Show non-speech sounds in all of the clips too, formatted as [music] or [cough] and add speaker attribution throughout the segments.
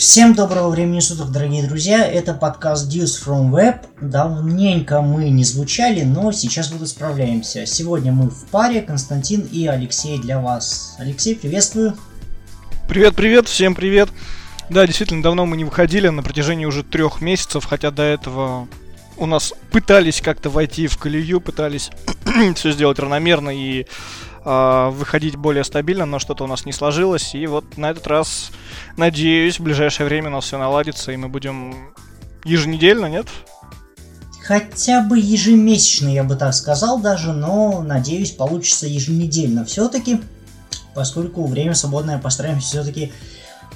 Speaker 1: Всем доброго времени суток, дорогие друзья. Это подкаст News from Web. Давненько мы не звучали, но сейчас вот исправляемся. Сегодня мы в паре, Константин и Алексей для вас. Алексей, приветствую.
Speaker 2: Привет, привет, всем привет. Да, действительно, давно мы не выходили, на протяжении уже трех месяцев, хотя до этого у нас пытались как-то войти в колею, пытались [clears throat] все сделать равномерно и э, выходить более стабильно, но что-то у нас не сложилось. И вот на этот раз, надеюсь, в ближайшее время у нас все наладится, и мы будем еженедельно, нет?
Speaker 1: Хотя бы ежемесячно, я бы так сказал даже, но надеюсь, получится еженедельно все-таки, поскольку время свободное постараемся все-таки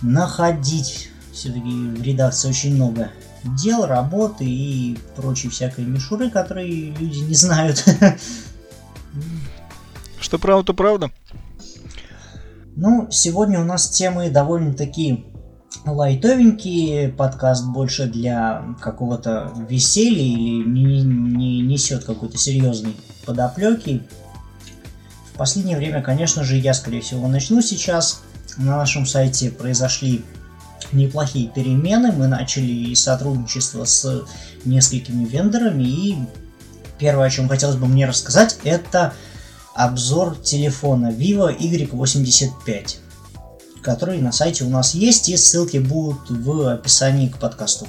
Speaker 1: находить. Все-таки в редакции очень много дел, работы и прочей всякой мишуры, которые люди не знают. [laughs]
Speaker 2: Что правда, то правда.
Speaker 1: Ну, сегодня у нас темы довольно-таки лайтовенькие, подкаст больше для какого-то веселья или не, не несет какой-то серьезный подоплеки. В последнее время, конечно же, я, скорее всего, начну сейчас. На нашем сайте произошли неплохие перемены. Мы начали сотрудничество с несколькими вендорами. И первое, о чем хотелось бы мне рассказать, это обзор телефона Vivo Y85, который на сайте у нас есть, и ссылки будут в описании к подкасту.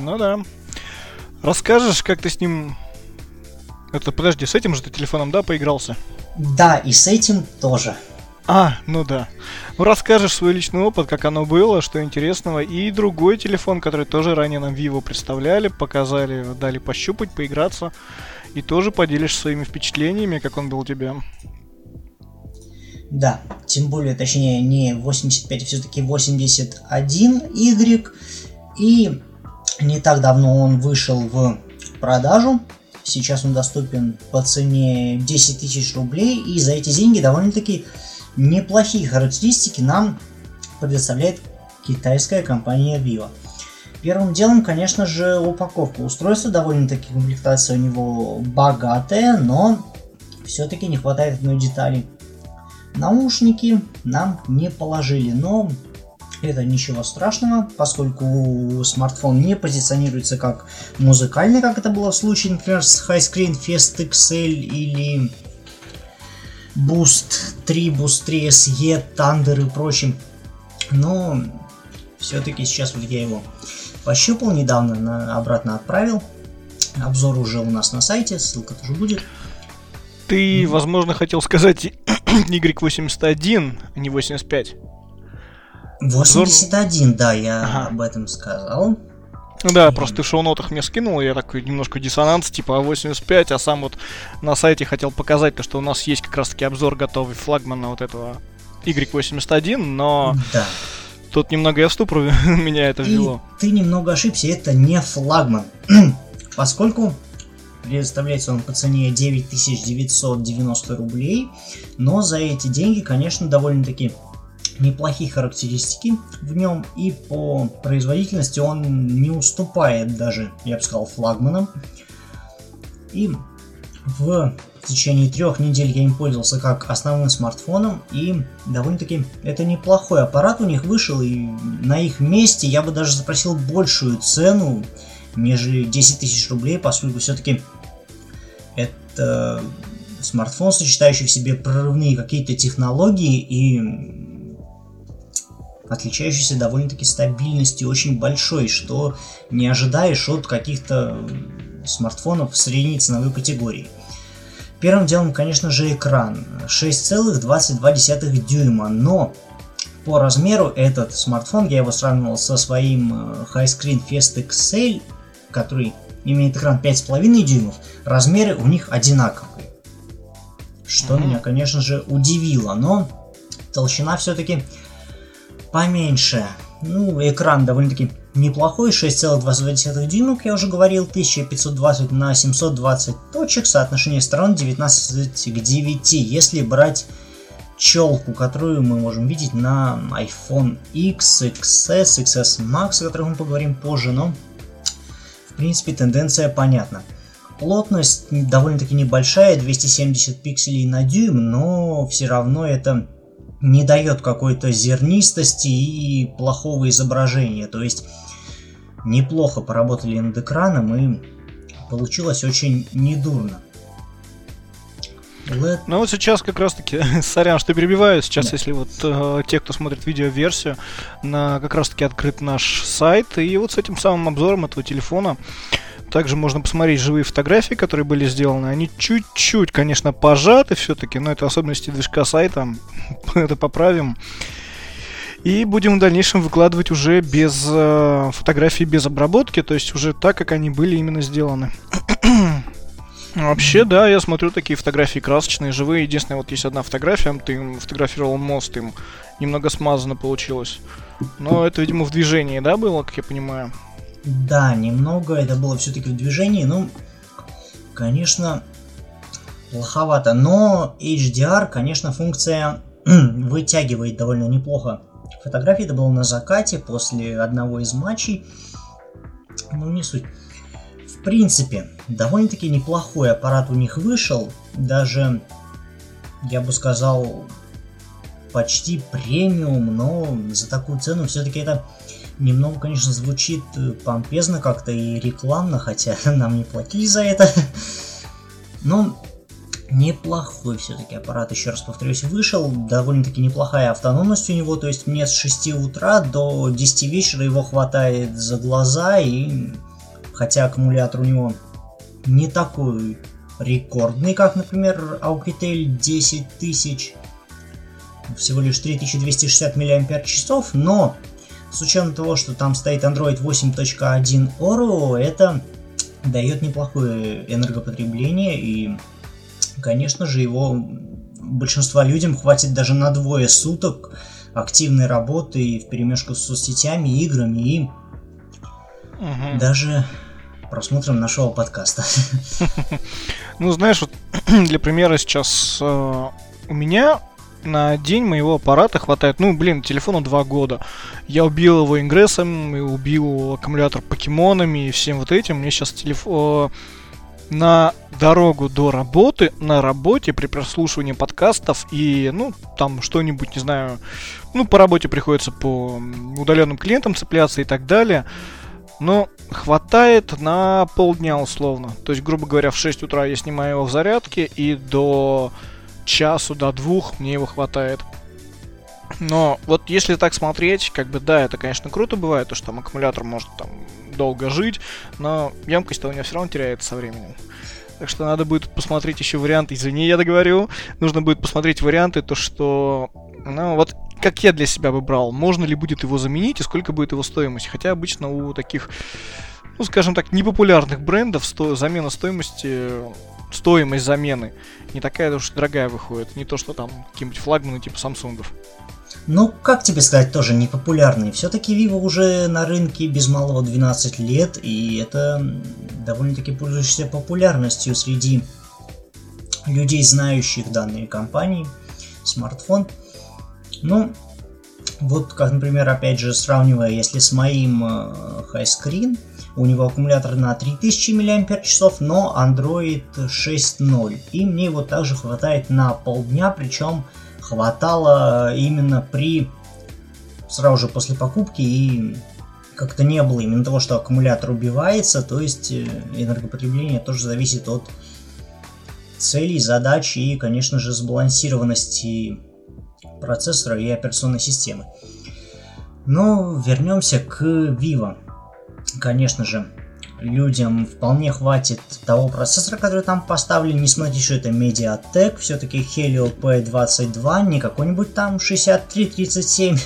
Speaker 2: Ну да. Расскажешь, как ты с ним... Это, подожди, с этим же ты телефоном, да, поигрался?
Speaker 1: Да, и с этим тоже.
Speaker 2: А, ну да. Ну, расскажешь свой личный опыт, как оно было, что интересного. И другой телефон, который тоже ранее нам Vivo представляли, показали, дали пощупать, поиграться. И тоже поделишься своими впечатлениями, как он был у тебя.
Speaker 1: Да, тем более, точнее, не 85, а все-таки 81Y. И не так давно он вышел в продажу. Сейчас он доступен по цене 10 тысяч рублей. И за эти деньги довольно-таки неплохие характеристики нам предоставляет китайская компания Vivo. Первым делом, конечно же, упаковка устройства. Довольно-таки комплектация у него богатая, но все-таки не хватает одной детали. Наушники нам не положили, но это ничего страшного, поскольку смартфон не позиционируется как музыкальный, как это было в случае, например, с High Screen Fest XL или Boost 3, Boost 3 SE, Thunder и прочим. Но все-таки сейчас вот я его пощупал недавно, на, обратно отправил. Обзор уже у нас на сайте, ссылка тоже будет.
Speaker 2: Ты, возможно, хотел сказать [coughs] Y81, а не 85.
Speaker 1: 81, да, я ага. об этом сказал.
Speaker 2: Ну да, просто ты в шоу-нотах мне скинул, я такой немножко диссонанс, типа 85, а сам вот на сайте хотел показать то, что у нас есть как раз-таки обзор готовый флагмана вот этого Y81, но...
Speaker 1: Да.
Speaker 2: Тут немного я в ступор [laughs] меня это ввело.
Speaker 1: И ты немного ошибся, это не флагман. [clears throat] Поскольку предоставляется он по цене 9990 рублей, но за эти деньги, конечно, довольно-таки неплохие характеристики в нем, и по производительности он не уступает даже, я бы сказал, флагманам. И в течение трех недель я им пользовался как основным смартфоном, и довольно-таки это неплохой аппарат у них вышел, и на их месте я бы даже запросил большую цену, нежели 10 тысяч рублей, поскольку все-таки это смартфон, сочетающий в себе прорывные какие-то технологии и отличающийся довольно-таки стабильностью очень большой, что не ожидаешь от каких-то смартфонов средней ценовой категории. Первым делом, конечно же, экран 6,22 дюйма, но по размеру этот смартфон, я его сравнивал со своим э, High Screen Fest XL, который имеет экран 5,5 дюймов, размеры у них одинаковые. Что mm-hmm. меня, конечно же, удивило, но толщина все-таки поменьше. Ну, экран довольно-таки неплохой, 6,22 дюйма, как я уже говорил, 1520 на 720 точек, соотношение сторон 19 к 9. Если брать челку, которую мы можем видеть на iPhone X, XS, XS Max, о котором мы поговорим позже, но в принципе тенденция понятна. Плотность довольно-таки небольшая, 270 пикселей на дюйм, но все равно это не дает какой-то зернистости и плохого изображения. То есть неплохо поработали над экраном и получилось очень недурно.
Speaker 2: LED. Ну вот сейчас как раз таки, [laughs] сорян, что перебиваю, сейчас да. если вот э, те, кто смотрит видеоверсию, на как раз таки открыт наш сайт, и вот с этим самым обзором этого телефона также можно посмотреть живые фотографии, которые были сделаны. Они чуть-чуть, конечно, пожаты все-таки, но это особенности движка сайта. [laughs] это поправим. И будем в дальнейшем выкладывать уже без э, фотографий, без обработки, то есть уже так, как они были именно сделаны. [clears throat] Вообще, да, я смотрю такие фотографии красочные, живые. Единственное, вот есть одна фотография, ты фотографировал мост, им немного смазано получилось. Но это, видимо, в движении, да, было, как я понимаю?
Speaker 1: Да, немного это было все-таки в движении, ну, конечно, плоховато. Но HDR, конечно, функция [clears throat] вытягивает довольно неплохо фотографии. Это было на закате после одного из матчей. Ну, не суть. В принципе, довольно-таки неплохой аппарат у них вышел. Даже, я бы сказал, почти премиум, но за такую цену все-таки это немного, конечно, звучит помпезно как-то и рекламно, хотя [laughs] нам не платили за это. Но неплохой все-таки аппарат, еще раз повторюсь, вышел. Довольно-таки неплохая автономность у него, то есть мне с 6 утра до 10 вечера его хватает за глаза, и хотя аккумулятор у него не такой рекордный, как, например, Alcatel 10 тысяч, всего лишь 3260 мАч, но с учетом того, что там стоит Android 8.1 Oro, это дает неплохое энергопотребление и, конечно же, его большинства людям хватит даже на двое суток активной работы в перемешку с соцсетями, играми и угу. даже просмотром нашего подкаста. [laughs]
Speaker 2: Ну, знаешь, вот [clears throat] для примера сейчас э, у меня на день моего аппарата хватает, ну, блин, телефону 2 года. Я убил его ингрессом, убил аккумулятор покемонами и всем вот этим. Мне сейчас телефон на дорогу до работы, на работе при прослушивании подкастов и, ну, там что-нибудь, не знаю, ну, по работе приходится по удаленным клиентам цепляться и так далее. Но хватает на полдня условно. То есть, грубо говоря, в 6 утра я снимаю его в зарядке и до часу до двух мне его хватает. Но вот если так смотреть, как бы да, это, конечно, круто бывает, то что там аккумулятор может там долго жить, но емкость у него все равно теряется со временем. Так что надо будет посмотреть еще варианты. Извини, я договорю. Нужно будет посмотреть варианты, то что... Ну, вот как я для себя выбрал, можно ли будет его заменить и сколько будет его стоимость. Хотя обычно у таких, ну, скажем так, непопулярных брендов сто... замена стоимости стоимость замены не такая уж дорогая выходит. Не то, что там какие-нибудь флагманы типа Самсунгов.
Speaker 1: Ну, как тебе сказать, тоже непопулярный. Все-таки Vivo уже на рынке без малого 12 лет, и это довольно-таки пользующийся популярностью среди людей, знающих данные компании, смартфон. Ну, вот как, например, опять же, сравнивая, если с моим э, High Screen, у него аккумулятор на 3000 мАч, но Android 6.0. И мне его также хватает на полдня, причем хватало именно при сразу же после покупки и как-то не было именно того, что аккумулятор убивается, то есть э, энергопотребление тоже зависит от целей, задач и, конечно же, сбалансированности процессора и операционной системы. Но вернемся к Vivo конечно же, людям вполне хватит того процессора, который там поставлен. Не смотрите, что это Mediatek, все-таки Helio P22, не какой-нибудь там 6337,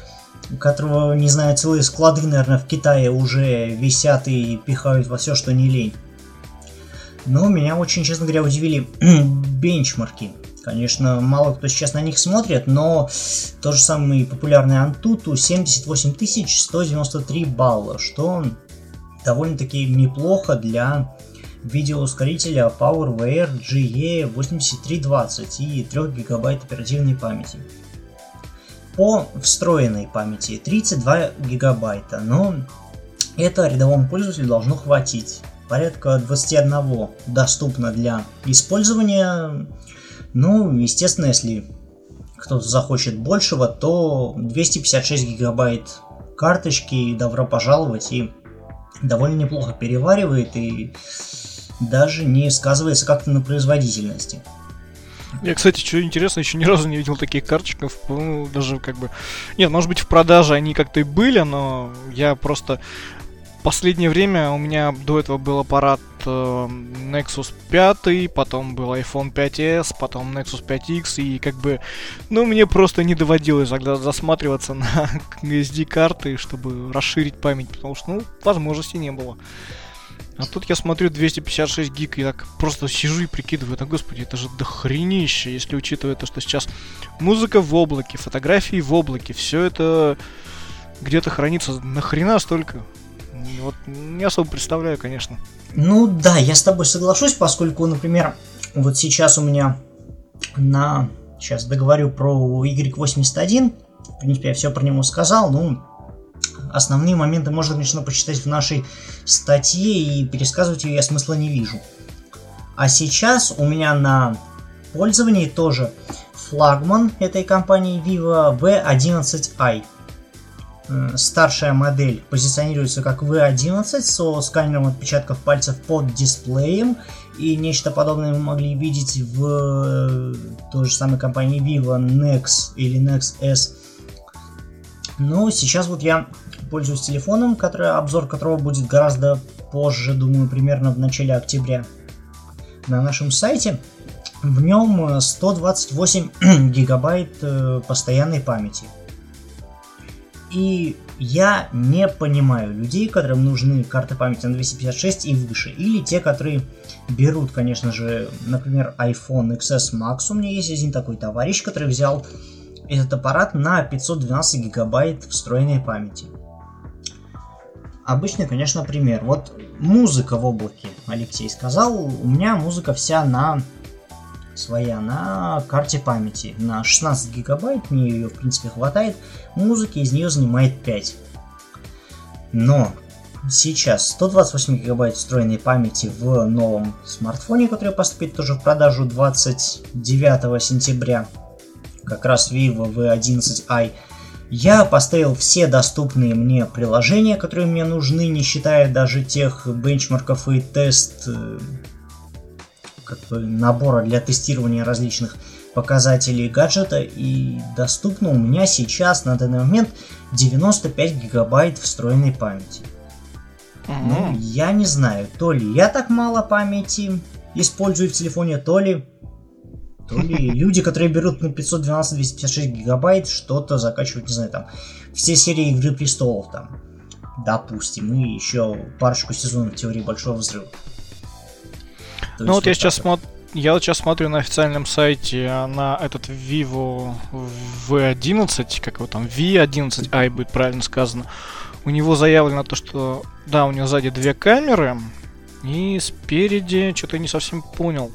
Speaker 1: [laughs] у которого, не знаю, целые склады, наверное, в Китае уже висят и пихают во все, что не лень. Но меня очень, честно говоря, удивили [clears throat] бенчмарки. Конечно, мало кто сейчас на них смотрит, но то же самый популярный Antutu 78 193 балла, что довольно-таки неплохо для видеоускорителя PowerVR GE8320 и 3 гигабайт оперативной памяти. По встроенной памяти 32 гигабайта, но это рядовому пользователю должно хватить. Порядка 21 доступно для использования ну, естественно, если кто-то захочет большего, то 256 гигабайт карточки добро пожаловать и довольно неплохо переваривает и даже не сказывается как-то на производительности.
Speaker 2: Я, кстати, что интересно, еще ни разу не видел таких карточков. Ну, даже как бы... Нет, может быть, в продаже они как-то и были, но я просто... Последнее время у меня до этого был аппарат э, Nexus 5, потом был iPhone 5s, потом Nexus 5x, и как бы, ну, мне просто не доводилось тогда засматриваться [laughs] на SD-карты, чтобы расширить память, потому что, ну, возможности не было. А тут я смотрю 256 гиг, и так просто сижу и прикидываю, да господи, это же дохренище, если учитывая то, что сейчас музыка в облаке, фотографии в облаке, все это где-то хранится. Нахрена столько? Вот не особо представляю, конечно.
Speaker 1: Ну да, я с тобой соглашусь, поскольку, например, вот сейчас у меня на... Сейчас договорю про Y81. В принципе, я все про него сказал. Ну, основные моменты можно, конечно, почитать в нашей статье, и пересказывать ее я смысла не вижу. А сейчас у меня на пользовании тоже флагман этой компании Vivo V11i. Старшая модель позиционируется как V11 со сканером отпечатков пальцев под дисплеем. И нечто подобное мы могли видеть в э, той же самой компании Vivo Nex или Nex S. Но сейчас вот я пользуюсь телефоном, который, обзор которого будет гораздо позже, думаю, примерно в начале октября на нашем сайте. В нем 128 [clears throat] гигабайт э, постоянной памяти. И я не понимаю людей, которым нужны карты памяти на 256 и выше. Или те, которые берут, конечно же, например, iPhone XS Max. У меня есть один такой товарищ, который взял этот аппарат на 512 гигабайт встроенной памяти. Обычный, конечно, пример. Вот музыка в облаке, Алексей сказал, у меня музыка вся на своя на карте памяти. На 16 гигабайт, мне ее в принципе хватает. Музыки из нее занимает 5. Но сейчас 128 гигабайт встроенной памяти в новом смартфоне, который поступит тоже в продажу 29 сентября. Как раз Vivo V11i я поставил все доступные мне приложения, которые мне нужны, не считая даже тех бенчмарков и тест э, как бы, набора для тестирования различных показателей гаджета. И доступно у меня сейчас на данный момент 95 гигабайт встроенной памяти. Mm-hmm. Ну, я не знаю, то ли я так мало памяти использую в телефоне, то ли то ли [laughs] люди, которые берут на 512-256 гигабайт, что-то закачивают, не знаю, там, все серии Игры Престолов, там, допустим, и еще парочку сезонов Теории Большого Взрыва.
Speaker 2: Ну вот я сейчас смотрю, я вот сейчас смотрю на официальном сайте а, на этот Vivo V11, как его там, V11i будет правильно сказано. У него заявлено то, что, да, у него сзади две камеры, и спереди, что-то я не совсем понял.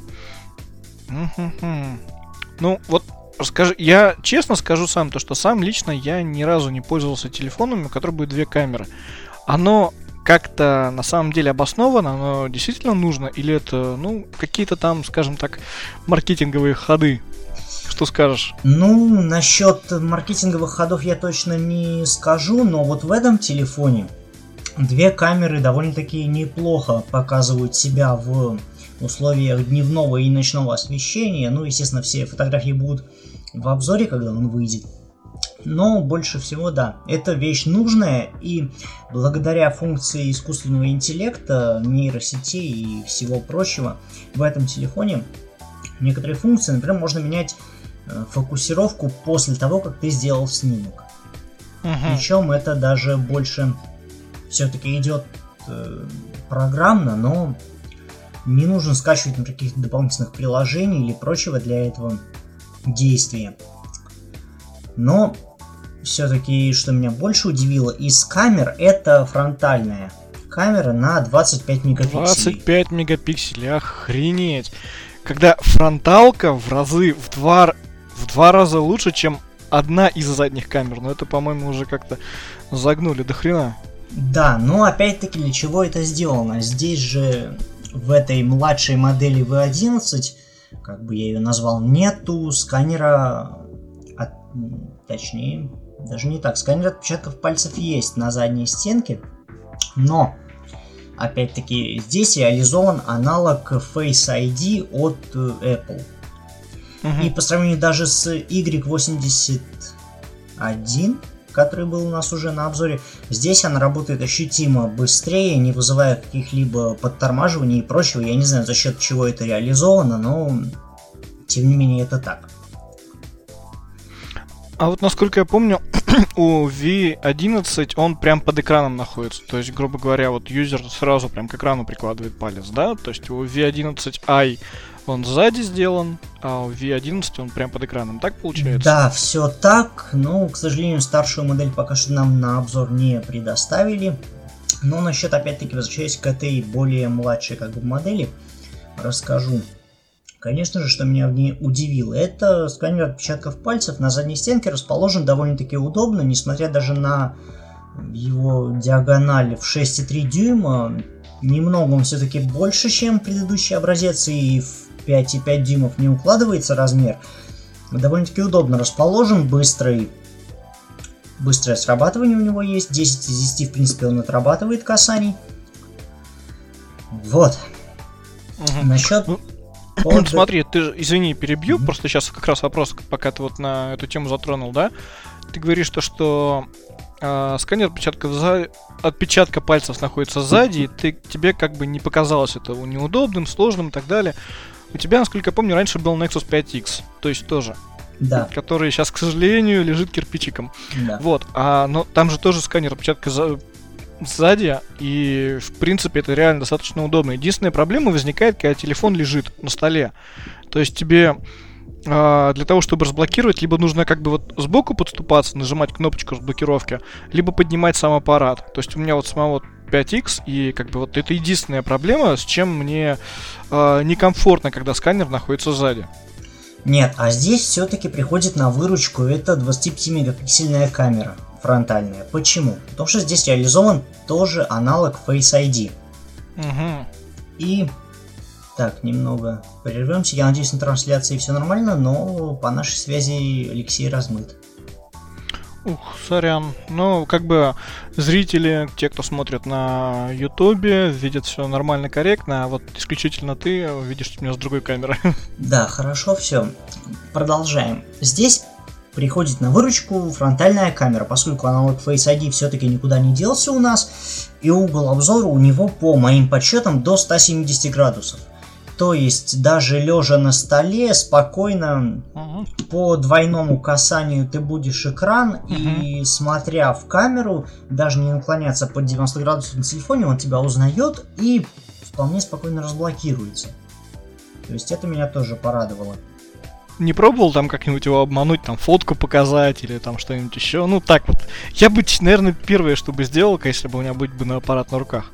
Speaker 2: Ну, вот скажи, я честно скажу сам, то что сам лично я ни разу не пользовался телефоном, у которого будет две камеры. Оно как-то на самом деле обосновано, оно действительно нужно, или это, ну, какие-то там, скажем так, маркетинговые ходы? Что скажешь?
Speaker 1: Ну, насчет маркетинговых ходов я точно не скажу, но вот в этом телефоне две камеры довольно-таки неплохо показывают себя в условиях дневного и ночного освещения. Ну, естественно, все фотографии будут в обзоре, когда он выйдет. Но больше всего, да, это вещь нужная, и благодаря функции искусственного интеллекта, нейросетей и всего прочего, в этом телефоне некоторые функции, например, можно менять э, фокусировку после того, как ты сделал снимок. Uh-huh. Причем это даже больше все-таки идет э, программно, но не нужно скачивать на каких-то дополнительных приложений или прочего для этого действия. Но все-таки, что меня больше удивило, из камер это фронтальная камера на 25 мегапикселей.
Speaker 2: 25 мегапикселей, охренеть. Когда фронталка в разы, в два, в два раза лучше, чем одна из задних камер. Но это, по-моему, уже как-то загнули до хрена.
Speaker 1: Да, но опять-таки для чего это сделано? Здесь же в этой младшей модели V11, как бы я ее назвал, нету сканера точнее, даже не так. Сканер отпечатков пальцев есть на задней стенке, но опять-таки здесь реализован аналог Face ID от э, Apple. Угу. И по сравнению даже с Y81, который был у нас уже на обзоре, здесь она работает ощутимо быстрее, не вызывая каких-либо подтормаживаний и прочего. Я не знаю, за счет чего это реализовано, но тем не менее это так.
Speaker 2: А вот насколько я помню, [clears throat] у V11 он прям под экраном находится. То есть, грубо говоря, вот юзер сразу прям к экрану прикладывает палец, да? То есть у V11i он сзади сделан, а у V11 он прям под экраном. Так получается?
Speaker 1: Да, все так. Но, к сожалению, старшую модель пока что нам на обзор не предоставили. Но насчет, опять-таки, возвращаясь к этой более младшей как бы модели, расскажу. Конечно же, что меня в ней удивило, это сканер отпечатков пальцев на задней стенке расположен довольно-таки удобно, несмотря даже на его диагональ в 6,3 дюйма. Немного он все-таки больше, чем предыдущий образец, и в 5,5 дюймов не укладывается размер. Довольно-таки удобно расположен, быстрый быстрое срабатывание у него есть. 10 из 10, в принципе, он отрабатывает касаний. Вот.
Speaker 2: Угу. Насчет ну, вот. Смотри, ты извини, перебью, просто сейчас как раз вопрос, пока ты вот на эту тему затронул, да? Ты говоришь то, что э, сканер отпечатка, за... отпечатка пальцев находится сзади, и ты, тебе как бы не показалось это неудобным, сложным и так далее. У тебя, насколько я помню, раньше был Nexus 5X, то есть тоже.
Speaker 1: Да.
Speaker 2: Который сейчас, к сожалению, лежит кирпичиком. Да. Вот. А, но там же тоже сканер отпечатка за сзади, и в принципе это реально достаточно удобно. Единственная проблема возникает, когда телефон лежит на столе. То есть тебе э, для того, чтобы разблокировать, либо нужно как бы вот сбоку подступаться, нажимать кнопочку разблокировки, либо поднимать сам аппарат. То есть у меня вот самого 5X, и как бы вот это единственная проблема, с чем мне э, некомфортно, когда сканер находится сзади.
Speaker 1: Нет, а здесь все-таки приходит на выручку это 25-мегапиксельная камера фронтальная. Почему? Потому что здесь реализован тоже аналог Face ID.
Speaker 2: Угу.
Speaker 1: И так, немного прервемся. Я надеюсь, на трансляции все нормально, но по нашей связи Алексей размыт.
Speaker 2: Ух, сорян. Ну, как бы зрители, те, кто смотрит на Ютубе, видят все нормально, корректно, а вот исключительно ты видишь меня с другой камеры. [laughs]
Speaker 1: Да, хорошо, все. Продолжаем. Здесь приходит на выручку фронтальная камера, поскольку аналог Face ID все-таки никуда не делся у нас, и угол обзора у него, по моим подсчетам, до 170 градусов. То есть даже лежа на столе спокойно uh по двойному касанию ты будешь экран uh и смотря в камеру, даже не наклоняться под 90 градусов на телефоне, он тебя узнает и вполне спокойно разблокируется. То есть это меня тоже порадовало
Speaker 2: не пробовал там как-нибудь его обмануть, там фотку показать или там что-нибудь еще? Ну так вот. Я бы, наверное, первое, что бы сделал, если бы у меня быть бы на аппарат на руках.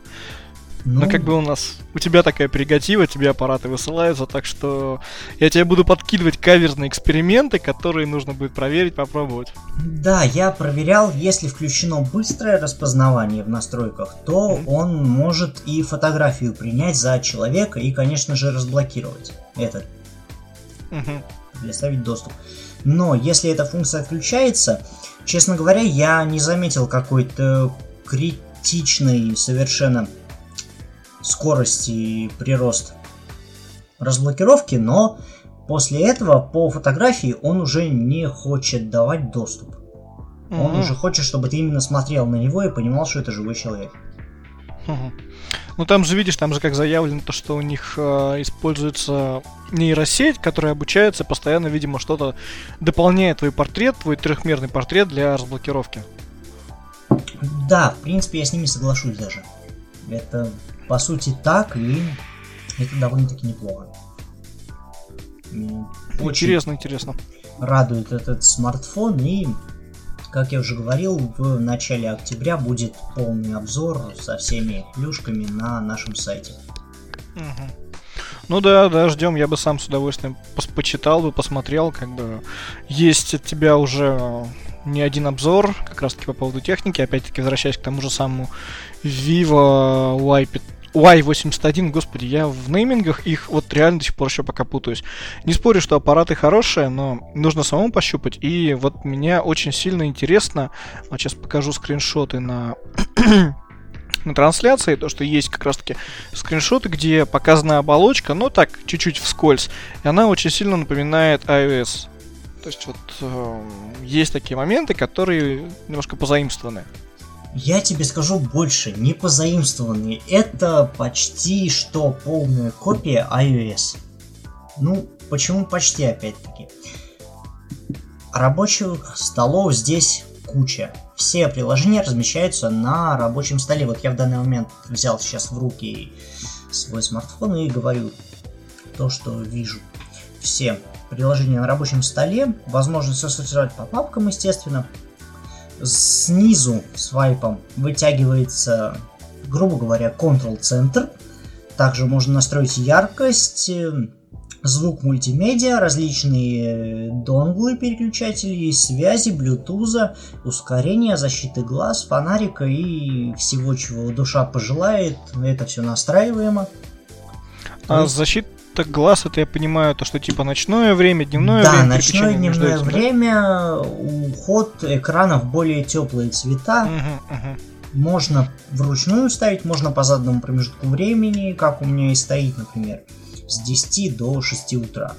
Speaker 2: Ну... Но как бы у нас, у тебя такая прерогатива, тебе аппараты высылаются, так что я тебе буду подкидывать каверзные эксперименты, которые нужно будет проверить, попробовать.
Speaker 1: Да, я проверял, если включено быстрое распознавание в настройках, то mm-hmm. он может и фотографию принять за человека и, конечно же, разблокировать этот.
Speaker 2: Mm-hmm
Speaker 1: предоставить доступ. Но если эта функция отключается, честно говоря, я не заметил какой-то критичной совершенно скорости прирост разблокировки, но после этого по фотографии он уже не хочет давать доступ. Mm-hmm. Он уже хочет, чтобы ты именно смотрел на него и понимал, что это живой человек.
Speaker 2: Ну там же, видишь, там же как заявлено то, что у них э, используется нейросеть, которая обучается постоянно, видимо, что-то дополняет твой портрет, твой трехмерный портрет для разблокировки.
Speaker 1: Да, в принципе, я с ними соглашусь даже. Это по сути так, и это довольно-таки неплохо.
Speaker 2: Очень интересно, интересно.
Speaker 1: Радует этот смартфон, и как я уже говорил, в начале октября будет полный обзор со всеми плюшками на нашем сайте.
Speaker 2: Ну да, да, ждем. Я бы сам с удовольствием пос почитал бы, посмотрел, как бы есть от тебя уже не один обзор, как раз таки по поводу техники. Опять-таки, возвращаясь к тому же самому Vivo Y Y81, господи, я в неймингах их вот реально до сих пор еще пока путаюсь. Не спорю, что аппараты хорошие, но нужно самому пощупать. И вот меня очень сильно интересно, вот сейчас покажу скриншоты на [clears throat] на трансляции, то, что есть как раз-таки скриншоты, где показана оболочка, но так, чуть-чуть вскользь, и она очень сильно напоминает iOS. То есть вот э, есть такие моменты, которые немножко позаимствованы.
Speaker 1: Я тебе скажу больше, не позаимствованные. Это почти что полная копия iOS. Ну, почему почти опять-таки? Рабочих столов здесь куча. Все приложения размещаются на рабочем столе. Вот я в данный момент взял сейчас в руки свой смартфон и говорю то, что вижу. Все приложения на рабочем столе, возможность сортировать по папкам, естественно, снизу свайпом вытягивается, грубо говоря, Control-центр. Также можно настроить яркость, э, звук мультимедиа, различные донглы, переключатели, связи, блютуза, ускорение, защиты глаз, фонарика и всего, чего душа пожелает. Это все настраиваемо.
Speaker 2: А есть... так глаз, это я понимаю, то, что типа ночное время, дневное
Speaker 1: да,
Speaker 2: время.
Speaker 1: Да, ночное дневное время, уход экрана в более теплые цвета. Угу, угу. Можно вручную ставить, можно по заданному промежутку времени, как у меня и стоит, например, с 10 до 6 утра.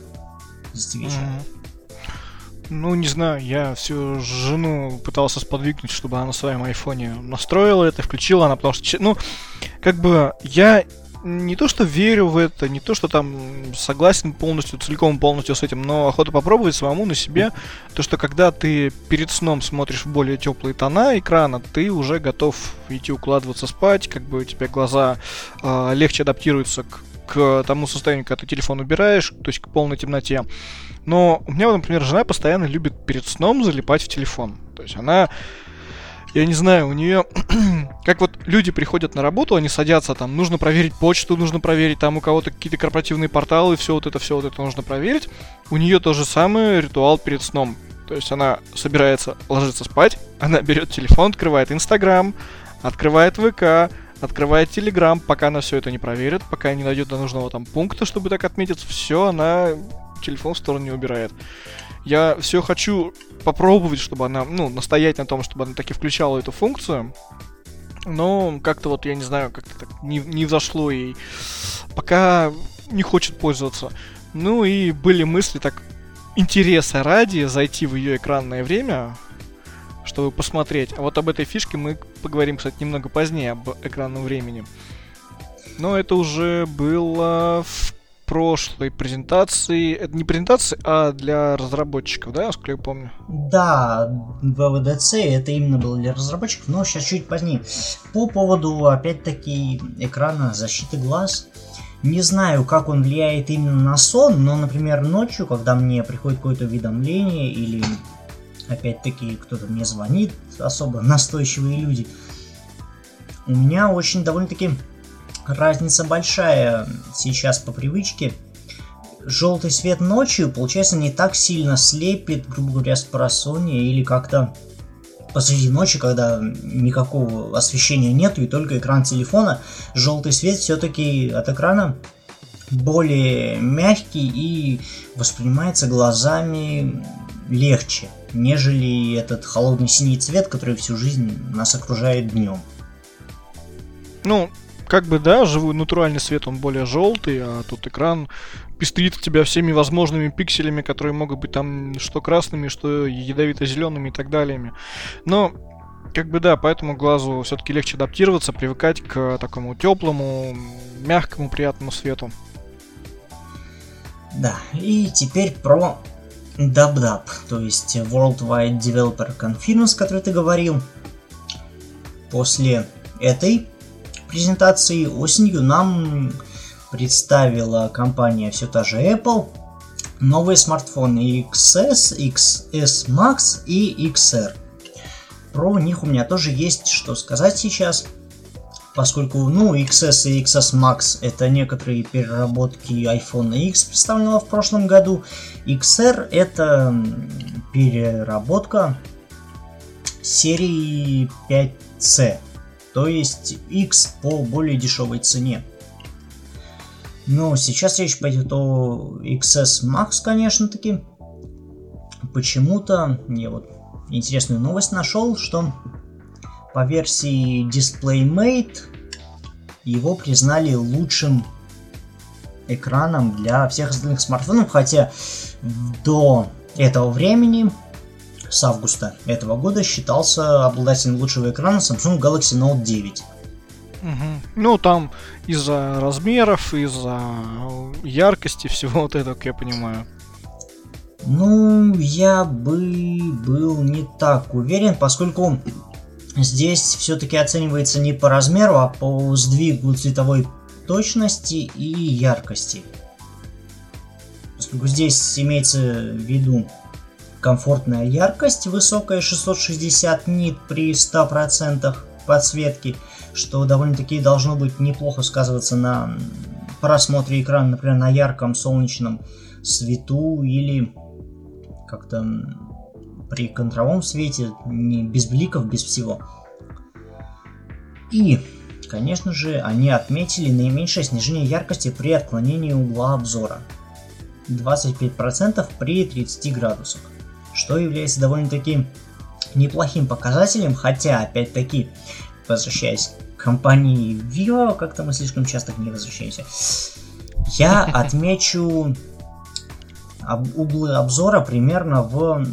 Speaker 1: С 10 вечера. Угу.
Speaker 2: Ну, не знаю, я всю жену пытался сподвигнуть, чтобы она на своем айфоне настроила это, включила она, потому что, ну, как бы я не то, что верю в это, не то, что там согласен полностью, целиком полностью с этим, но охота попробовать самому на себе, то, что когда ты перед сном смотришь в более теплые тона экрана, ты уже готов идти укладываться спать, как бы у тебя глаза э, легче адаптируются к, к тому состоянию, когда ты телефон убираешь, то есть к полной темноте. Но у меня, например, жена постоянно любит перед сном залипать в телефон. То есть она я не знаю, у нее, [clears throat] как вот люди приходят на работу, они садятся там, нужно проверить почту, нужно проверить там у кого-то какие-то корпоративные порталы, все вот это, все вот это нужно проверить. У нее то же самое ритуал перед сном. То есть она собирается ложиться спать, она берет телефон, открывает Инстаграм, открывает ВК, открывает Телеграм, пока она все это не проверит, пока не найдет до нужного там пункта, чтобы так отметиться, все, она телефон в сторону не убирает. Я все хочу попробовать, чтобы она, ну, настоять на том, чтобы она таки включала эту функцию. Но как-то вот, я не знаю, как-то так не, не взошло и пока не хочет пользоваться. Ну и были мысли так интереса ради зайти в ее экранное время, чтобы посмотреть. А вот об этой фишке мы поговорим, кстати, немного позднее, об экранном времени. Но это уже было в прошлой презентации. Это не презентации, а для разработчиков, да, насколько я помню?
Speaker 1: Да, в ВДЦ это именно было для разработчиков, но сейчас чуть позднее. По поводу, опять-таки, экрана защиты глаз. Не знаю, как он влияет именно на сон, но, например, ночью, когда мне приходит какое-то уведомление или опять-таки кто-то мне звонит, особо настойчивые люди, у меня очень довольно-таки разница большая сейчас по привычке. Желтый свет ночью, получается, не так сильно слепит, грубо говоря, с просонья или как-то посреди ночи, когда никакого освещения нету и только экран телефона, желтый свет все-таки от экрана более мягкий и воспринимается глазами легче, нежели этот холодный синий цвет, который всю жизнь нас окружает днем.
Speaker 2: Ну, как бы, да, живой натуральный свет, он более желтый, а тут экран пестрит тебя всеми возможными пикселями, которые могут быть там что красными, что ядовито-зелеными и так далее. Но, как бы, да, поэтому глазу все-таки легче адаптироваться, привыкать к такому теплому, мягкому, приятному свету.
Speaker 1: Да, и теперь про DubDub, то есть Worldwide Developer Conference, который ты говорил. После этой презентации осенью нам представила компания все та же Apple новые смартфоны XS, XS Max и XR. Про них у меня тоже есть что сказать сейчас, поскольку, ну, XS и XS Max это некоторые переработки iPhone X, представленного в прошлом году. XR это переработка серии 5C, то есть X по более дешевой цене. Но сейчас речь пойдет о XS Max, конечно таки. Почему-то я вот интересную новость нашел, что по версии DisplayMate его признали лучшим экраном для всех остальных смартфонов, хотя до этого времени, с августа этого года, считался обладателем лучшего экрана Samsung Galaxy Note 9.
Speaker 2: Угу. Ну, там из-за размеров, из-за яркости всего вот этого, как я понимаю.
Speaker 1: Ну, я бы был не так уверен, поскольку здесь все-таки оценивается не по размеру, а по сдвигу цветовой точности и яркости. Поскольку здесь имеется в виду комфортная яркость, высокая 660 нит при 100% подсветки, что довольно-таки должно быть неплохо сказываться на просмотре экрана, например, на ярком солнечном свету или как-то при контровом свете, не без бликов, без всего. И Конечно же, они отметили наименьшее снижение яркости при отклонении угла обзора. 25% при 30 градусах, что является довольно-таки неплохим показателем, хотя, опять-таки, возвращаясь к компании Vivo, как-то мы слишком часто к ней возвращаемся, я [laughs] отмечу углы обзора примерно в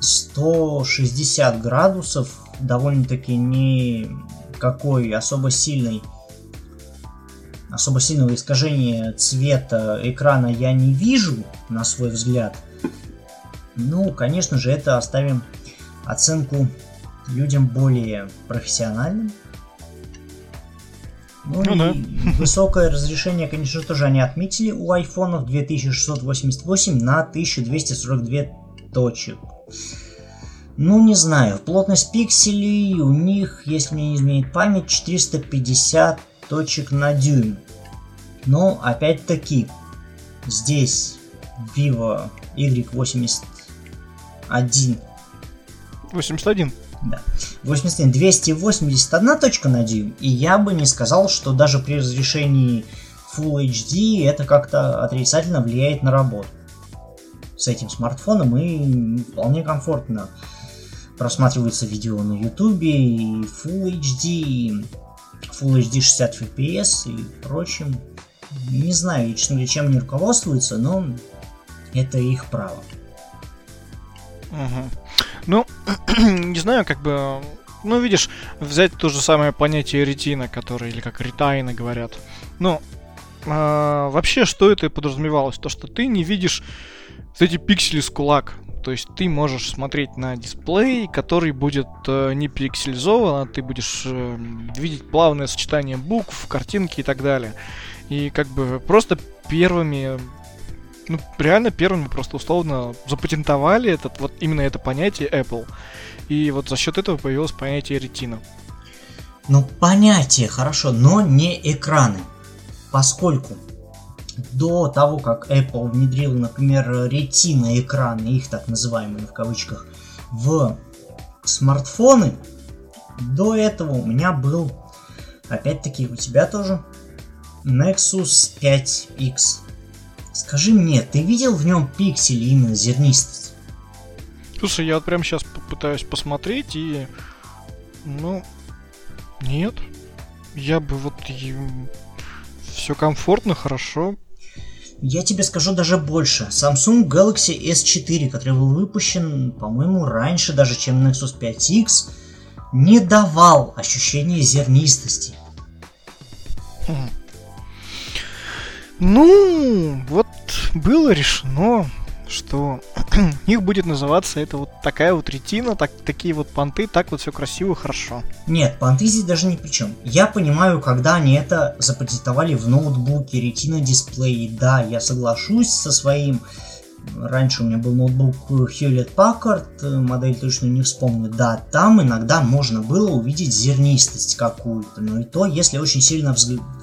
Speaker 1: 160 градусов, довольно-таки не какой особо сильный особо сильного искажения цвета экрана я не вижу, на свой взгляд. Ну, конечно же, это оставим оценку людям более профессиональным. Ну, ну да. высокое разрешение, конечно, тоже они отметили у айфонов 2688 на 1242 точек. Ну, не знаю, плотность пикселей у них, если мне не изменит память, 450 точек на дюйм. Но, опять-таки, здесь Vivo Y81
Speaker 2: 81.
Speaker 1: Да. 81. 281 точка на дюйм. И я бы не сказал, что даже при разрешении Full HD это как-то отрицательно влияет на работу с этим смартфоном и вполне комфортно просматриваются видео на YouTube, и Full HD, и Full HD 60 FPS и прочим. Не знаю, честно говоря, чем они руководствуются, но это их право.
Speaker 2: Ну, [clears throat] не знаю, как бы... Ну, видишь, взять то же самое понятие ретина, которое, или как ретайна говорят. Ну, э, вообще, что это подразумевалось? То, что ты не видишь эти пиксели с кулак. То есть ты можешь смотреть на дисплей, который будет э, не пикселизован, а ты будешь э, видеть плавное сочетание букв, картинки и так далее. И как бы просто первыми, ну реально первыми просто условно запатентовали этот вот именно это понятие Apple. И вот за счет этого появилось понятие ретина.
Speaker 1: Ну понятие хорошо, но не экраны. Поскольку до того, как Apple внедрил, например, Retina экраны, их так называемые в кавычках, в смартфоны, до этого у меня был, опять-таки, у тебя тоже, Nexus 5X. Скажи мне, ты видел в нем пиксели именно зернистость?
Speaker 2: Слушай, я вот прямо сейчас попытаюсь посмотреть и... Ну, нет. Я бы вот... Все комфортно, хорошо.
Speaker 1: Я тебе скажу даже больше. Samsung Galaxy S4, который был выпущен, по-моему, раньше даже, чем Nexus 5X, не давал ощущения зернистости. Хм.
Speaker 2: Ну, вот было решено что [clears throat] их будет называться это вот такая вот ретина, так, такие вот понты, так вот все красиво, хорошо.
Speaker 1: Нет, понты здесь даже ни при чем. Я понимаю, когда они это запатентовали в ноутбуке, ретина дисплей, да, я соглашусь со своим Раньше у меня был ноутбук Hewlett Packard, модель точно не вспомню. Да, там иногда можно было увидеть зернистость какую-то, но и то, если очень сильно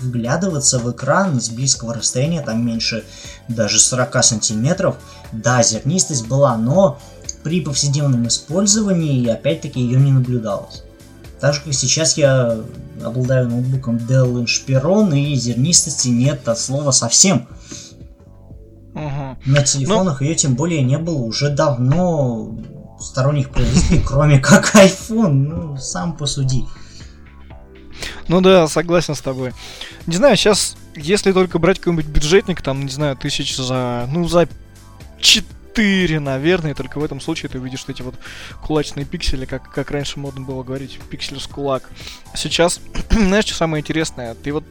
Speaker 1: вглядываться в экран с близкого расстояния, там меньше даже 40 сантиметров, да, зернистость была, но при повседневном использовании опять-таки ее не наблюдалось. Так же, как сейчас я обладаю ноутбуком Dell Inspiron, и зернистости нет от слова совсем. На телефонах ее тем более не было уже давно сторонних производителей, [laughs] кроме как iPhone. Ну, сам посуди.
Speaker 2: Ну да, согласен с тобой. Не знаю, сейчас, если только брать какой-нибудь бюджетник, там, не знаю, тысяч за, ну, за 4, наверное, и только в этом случае ты увидишь эти вот кулачные пиксели, как, как раньше модно было говорить, пиксель с кулак. Сейчас, [clears throat] знаешь, что самое интересное? Ты вот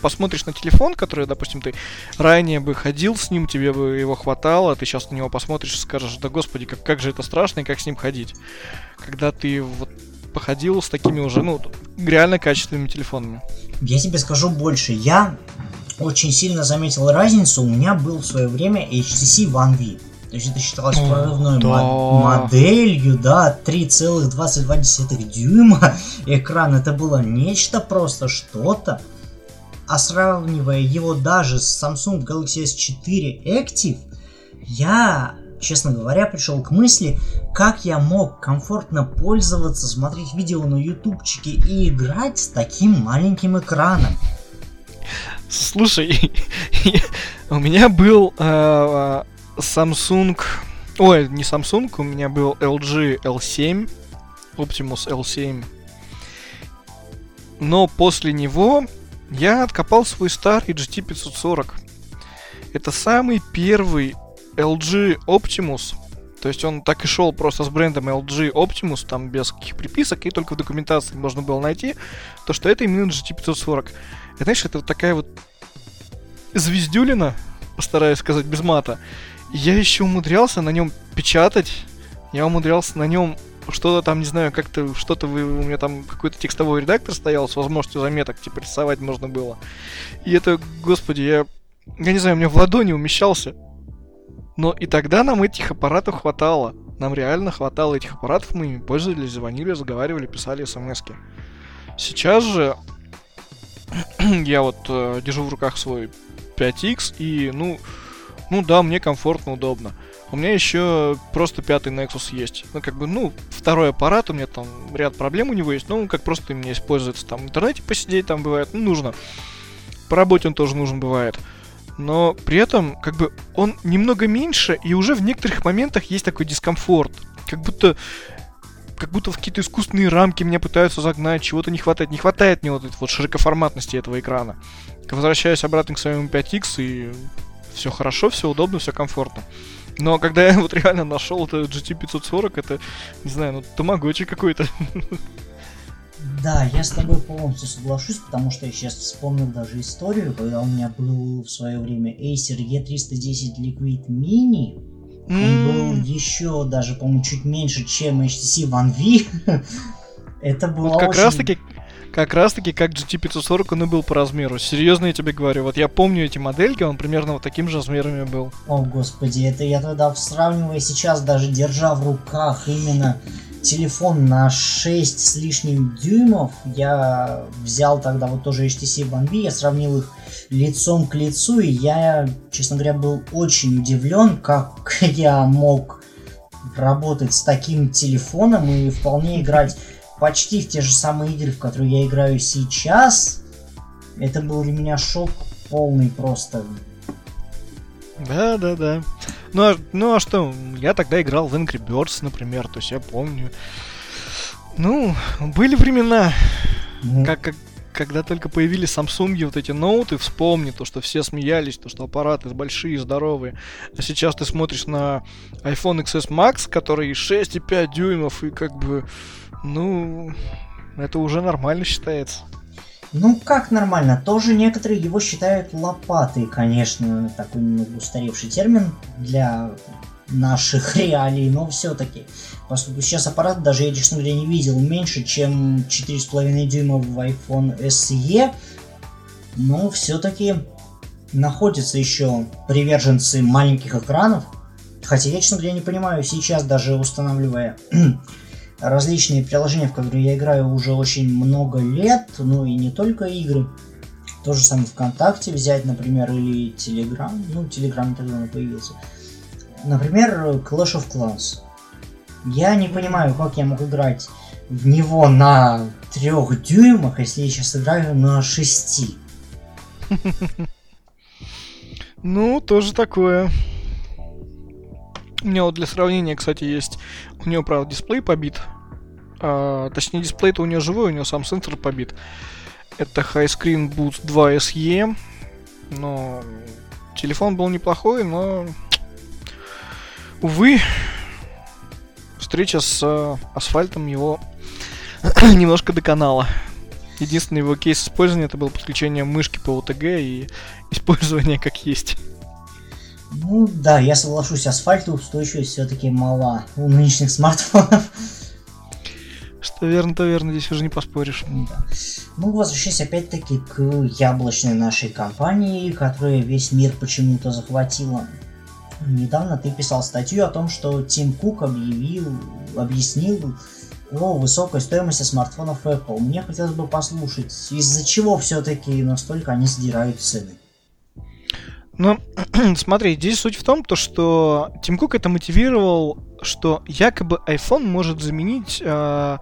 Speaker 2: посмотришь на телефон, который, допустим, ты ранее бы ходил с ним, тебе бы его хватало, ты сейчас на него посмотришь и скажешь, да господи, как, как же это страшно и как с ним ходить. Когда ты вот походил с такими уже, ну, реально качественными телефонами.
Speaker 1: Я тебе скажу больше. Я очень сильно заметил разницу. У меня был в свое время HTC One V. То есть это считалось прорывной да. моделью, да, 3,22 дюйма [laughs] экран. Это было нечто просто, что-то. А сравнивая его даже с Samsung Galaxy S4 Active, я честно говоря, пришел к мысли, как я мог комфортно пользоваться, смотреть видео на ютубчике и играть с таким маленьким экраном.
Speaker 2: Слушай, [laughs] у меня был э, Samsung... Ой, не Samsung, у меня был LG L7, Optimus L7. Но после него я откопал свой старый GT540. Это самый первый LG Optimus, то есть он так и шел просто с брендом LG Optimus, там без каких приписок, и только в документации можно было найти, то что это именно GT540. И знаешь, это вот такая вот звездюлина, постараюсь сказать без мата. Я еще умудрялся на нем печатать, я умудрялся на нем что-то там, не знаю, как-то что-то вы, у меня там какой-то текстовой редактор стоял с возможностью заметок, типа рисовать можно было. И это, господи, я, я не знаю, у меня в ладони умещался но и тогда нам этих аппаратов хватало. Нам реально хватало этих аппаратов, мы ими пользовались, звонили, разговаривали, писали смс -ки. Сейчас же [clears throat] я вот э, держу в руках свой 5X и, ну, ну да, мне комфортно, удобно. У меня еще просто пятый Nexus есть. Ну, как бы, ну, второй аппарат, у меня там ряд проблем у него есть, ну, как просто мне используется там в интернете посидеть, там бывает, ну, нужно. По работе он тоже нужен бывает но при этом как бы он немного меньше, и уже в некоторых моментах есть такой дискомфорт. Как будто как будто в какие-то искусственные рамки меня пытаются загнать, чего-то не хватает. Не хватает мне вот этой вот широкоформатности этого экрана. Возвращаюсь обратно к своему 5X, и все хорошо, все удобно, все комфортно. Но когда я [laughs] вот реально нашел это GT540, это, не знаю, ну, тамагочи какой-то. [laughs]
Speaker 1: Да, я с тобой полностью соглашусь, потому что я сейчас вспомнил даже историю, когда у меня был в свое время Acer E310 Liquid Mini. Он mm. был еще даже, по-моему, чуть меньше, чем HTC One V. [laughs] Это было
Speaker 2: вот как
Speaker 1: очень...
Speaker 2: раз таки как раз таки как GT540 он и был по размеру. Серьезно я тебе говорю. Вот я помню эти модельки, он примерно вот таким же размерами был.
Speaker 1: О, господи, это я тогда сравнивая сейчас, даже держа в руках именно телефон на 6 с лишним дюймов. Я взял тогда вот тоже HTC V, я сравнил их лицом к лицу, и я, честно говоря, был очень удивлен, как [laughs] я мог работать с таким телефоном и вполне играть почти в те же самые игры, в которые я играю сейчас. Это был для меня шок полный просто.
Speaker 2: Да, да, да. Ну а, ну а что, я тогда играл в Angry Birds, например, то есть я помню. Ну, были времена, mm. как, как, когда только появились Samsung вот эти ноуты, вспомни то, что все смеялись, то, что аппараты большие, здоровые. А сейчас ты смотришь на iPhone XS Max, который 6,5 дюймов, и как бы, ну, это уже нормально считается.
Speaker 1: Ну, как нормально? Тоже некоторые его считают лопатой, конечно, такой немного устаревший термин для наших [laughs] реалий, но все-таки. Поскольку сейчас аппарат, даже я, честно говоря, не видел меньше, чем 4,5 дюйма в iPhone SE, но все-таки находятся еще приверженцы маленьких экранов. Хотя я, честно говоря, не понимаю, сейчас даже устанавливая [clears throat] различные приложения, в которые я играю уже очень много лет, ну и не только игры. То же самое ВКонтакте взять, например, или Телеграм. Ну, Телеграм тогда он появился. Например, Clash of Clans. Я не понимаю, как я мог играть в него на трех дюймах, если я сейчас играю на шести. [laughs]
Speaker 2: Ну, тоже такое. У меня вот для сравнения, кстати, есть... У него, правда, дисплей побит. А, точнее, дисплей-то у него живой, у него сам сенсор побит. Это High Screen Boost 2 SE. Но телефон был неплохой, но... Увы, встреча с э, асфальтом его [clears throat] немножко доконала. Единственный его кейс использования это было подключение мышки по ОТГ и использование как есть.
Speaker 1: Ну да, я соглашусь, асфальту устойчивость все-таки мала у нынешних смартфонов.
Speaker 2: Что верно, то верно, здесь уже не поспоришь.
Speaker 1: Да. Ну, возвращаясь опять-таки к яблочной нашей компании, которая весь мир почему-то захватила. Недавно ты писал статью о том, что Тим Кук объявил, объяснил о высокой стоимости смартфонов Apple. Мне хотелось бы послушать, из-за чего все-таки настолько они сдирают цены.
Speaker 2: Ну, [clears throat] смотри, здесь суть в том, то, что Тим Кук это мотивировал, что якобы iPhone может заменить... Э,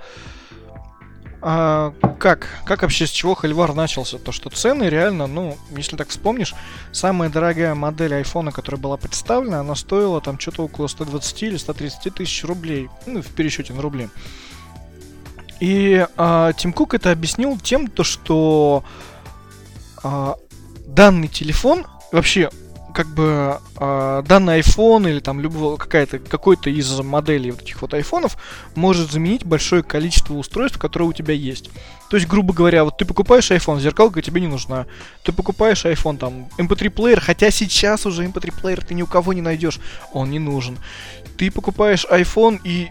Speaker 2: э, как? Как вообще с чего Хальвар начался? То, что цены реально, ну, если так вспомнишь, самая дорогая модель iPhone, которая была представлена, она стоила там что-то около 120 или 130 тысяч рублей. Ну, в пересчете на рубли. И э, Тим Кук это объяснил тем, то, что э, данный телефон вообще как бы э, данный iPhone или там любого какая-то какой-то из моделей вот этих вот айфонов может заменить большое количество устройств, которые у тебя есть. То есть, грубо говоря, вот ты покупаешь iPhone, зеркалка тебе не нужна. Ты покупаешь iPhone, там, MP3 плеер, хотя сейчас уже MP3 плеер ты ни у кого не найдешь, он не нужен. Ты покупаешь iPhone и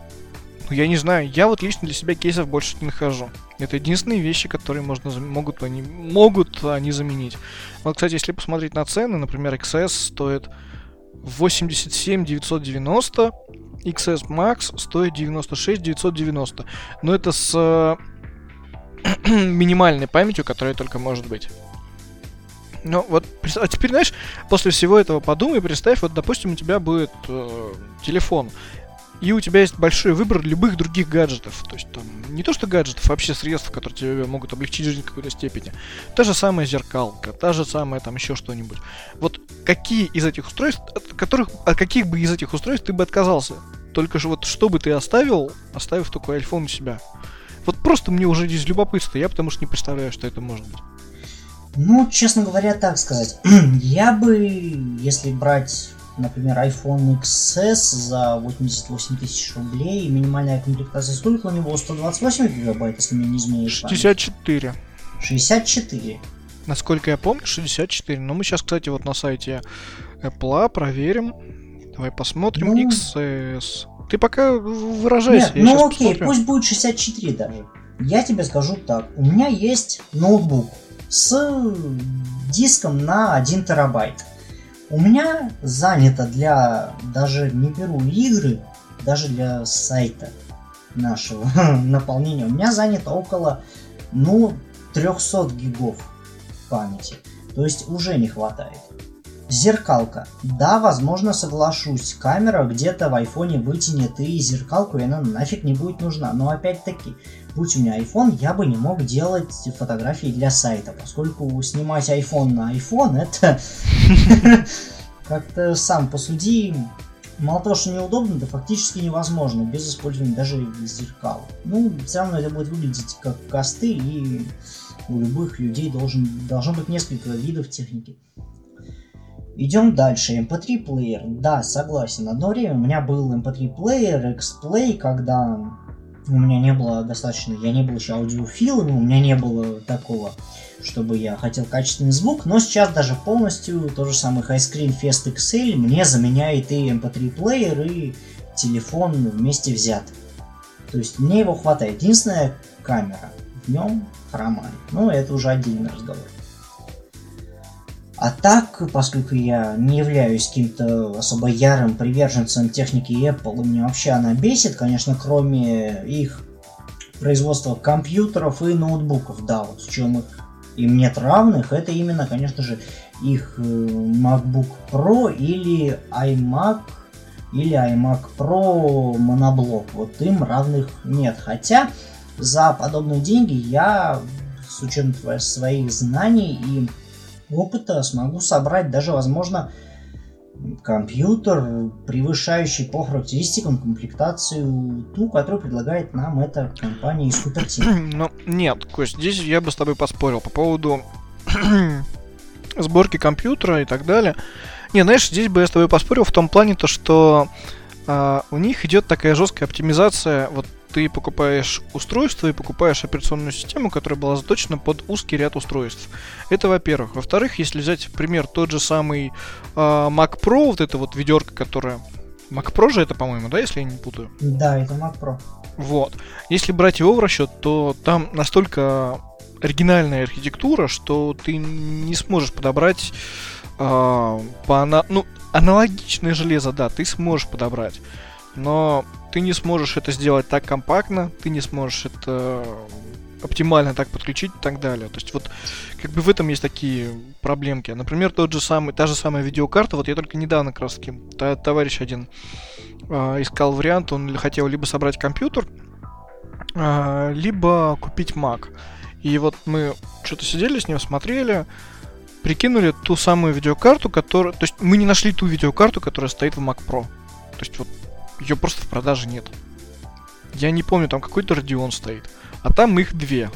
Speaker 2: ну, я не знаю, я вот лично для себя кейсов больше не нахожу. Это единственные вещи, которые можно, могут, они, могут они заменить. Вот, кстати, если посмотреть на цены, например, XS стоит 87 990, XS Max стоит 96 990. Но это с [coughs] минимальной памятью, которая только может быть. Ну вот, а теперь, знаешь, после всего этого подумай, представь, вот, допустим, у тебя будет э, телефон, и у тебя есть большой выбор любых других гаджетов. То есть там не то что гаджетов, а вообще средств, которые тебе могут облегчить жизнь в какой-то степени. Та же самая зеркалка, та же самая там еще что-нибудь. Вот какие из этих устройств, от которых, от каких бы из этих устройств ты бы отказался? Только же вот что бы ты оставил, оставив такой iPhone у себя? Вот просто мне уже здесь любопытство, я потому что не представляю, что это может быть.
Speaker 1: Ну, честно говоря, так сказать. [clears throat] я бы, если брать например, iPhone XS за 88 тысяч рублей, минимальная комплектация сколько у него? 128 гигабайт, если мне не изменяет
Speaker 2: 64.
Speaker 1: 64.
Speaker 2: Насколько я помню, 64. Но мы сейчас, кстати, вот на сайте Apple проверим. Давай посмотрим. Ну... XS. Ты пока выражайся.
Speaker 1: Нет, ну окей, посмотрю. пусть будет 64 даже. Я тебе скажу так. У меня есть ноутбук с диском на 1 терабайт. У меня занято для, даже не беру игры, даже для сайта нашего [laughs] наполнения, у меня занято около, ну, 300 гигов памяти. То есть уже не хватает. Зеркалка. Да, возможно, соглашусь. Камера где-то в айфоне вытянет и зеркалку, и она нафиг не будет нужна. Но опять-таки, будь у меня iPhone, я бы не мог делать фотографии для сайта, поскольку снимать iPhone на iPhone это [laughs] как-то сам посуди, мало того, что неудобно, да фактически невозможно без использования даже зеркал. Ну, все равно это будет выглядеть как косты, и у любых людей должен, должно быть несколько видов техники. Идем дальше. MP3 плеер. Да, согласен. Одно время у меня был MP3 плеер, X-Play, когда у меня не было достаточно, я не был еще аудиофилом, у меня не было такого, чтобы я хотел качественный звук, но сейчас даже полностью то же самое High Screen Fest XL мне заменяет и MP3 плеер, и телефон вместе взят. То есть мне его хватает. Единственная камера в нем хромает. Но это уже отдельный разговор. А так, поскольку я не являюсь каким-то особо ярым приверженцем техники Apple, меня вообще она бесит, конечно, кроме их производства компьютеров и ноутбуков, да, вот в чем их им нет равных, это именно, конечно же, их э, MacBook Pro или iMac или iMac Pro моноблок. Вот им равных нет. Хотя за подобные деньги я, с учетом своих знаний и опыта, смогу собрать даже, возможно, компьютер, превышающий по характеристикам комплектацию ту, которую предлагает нам эта компания из Cupertino. [clears throat]
Speaker 2: Ну, нет, Кость, здесь я бы с тобой поспорил по поводу [clears throat] сборки компьютера и так далее. Не, знаешь, здесь бы я с тобой поспорил в том плане, то, что э, у них идет такая жесткая оптимизация вот ты покупаешь устройство и покупаешь операционную систему, которая была заточена под узкий ряд устройств. Это во-первых. Во-вторых, если взять пример тот же самый э, Mac Pro, вот эта вот ведерка, которая... Mac Pro же это, по-моему, да, если я не путаю?
Speaker 1: Да, это Mac Pro.
Speaker 2: Вот. Если брать его в расчет, то там настолько оригинальная архитектура, что ты не сможешь подобрать э, по ана... ну, аналогичное железо, да, ты сможешь подобрать. Но ты не сможешь это сделать так компактно, ты не сможешь это оптимально так подключить и так далее. То есть вот как бы в этом есть такие проблемки. Например, тот же самый, та же самая видеокарта, вот я только недавно как раз таки, товарищ один э, искал вариант, он хотел либо собрать компьютер, э, либо купить Mac. И вот мы что-то сидели с ним, смотрели, прикинули ту самую видеокарту, которая... То есть мы не нашли ту видеокарту, которая стоит в Mac Pro. То есть вот ее просто в продаже нет. Я не помню, там какой-то Radeon стоит. А там их две.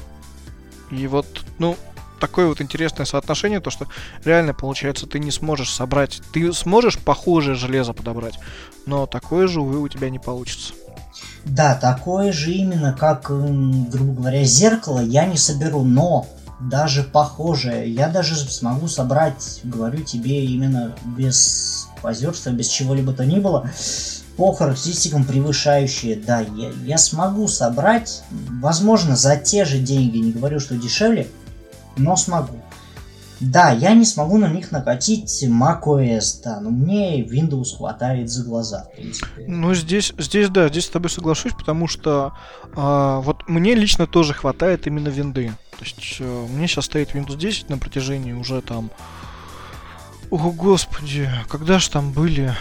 Speaker 2: И вот, ну, такое вот интересное соотношение, то что реально получается ты не сможешь собрать, ты сможешь похожее железо подобрать, но такое же, увы, у тебя не получится.
Speaker 1: Да, такое же именно, как, грубо говоря, зеркало я не соберу, но даже похожее я даже смогу собрать, говорю тебе, именно без позерства, без чего-либо то ни было, по характеристикам превышающие, да, я, я смогу собрать, возможно, за те же деньги, не говорю, что дешевле, но смогу. Да, я не смогу на них накатить macOS, да, но мне Windows хватает за глаза, в принципе.
Speaker 2: Ну, здесь, здесь да, здесь с тобой соглашусь, потому что э, вот мне лично тоже хватает именно винды. То есть э, мне сейчас стоит Windows 10 на протяжении уже там... О, господи, когда же там были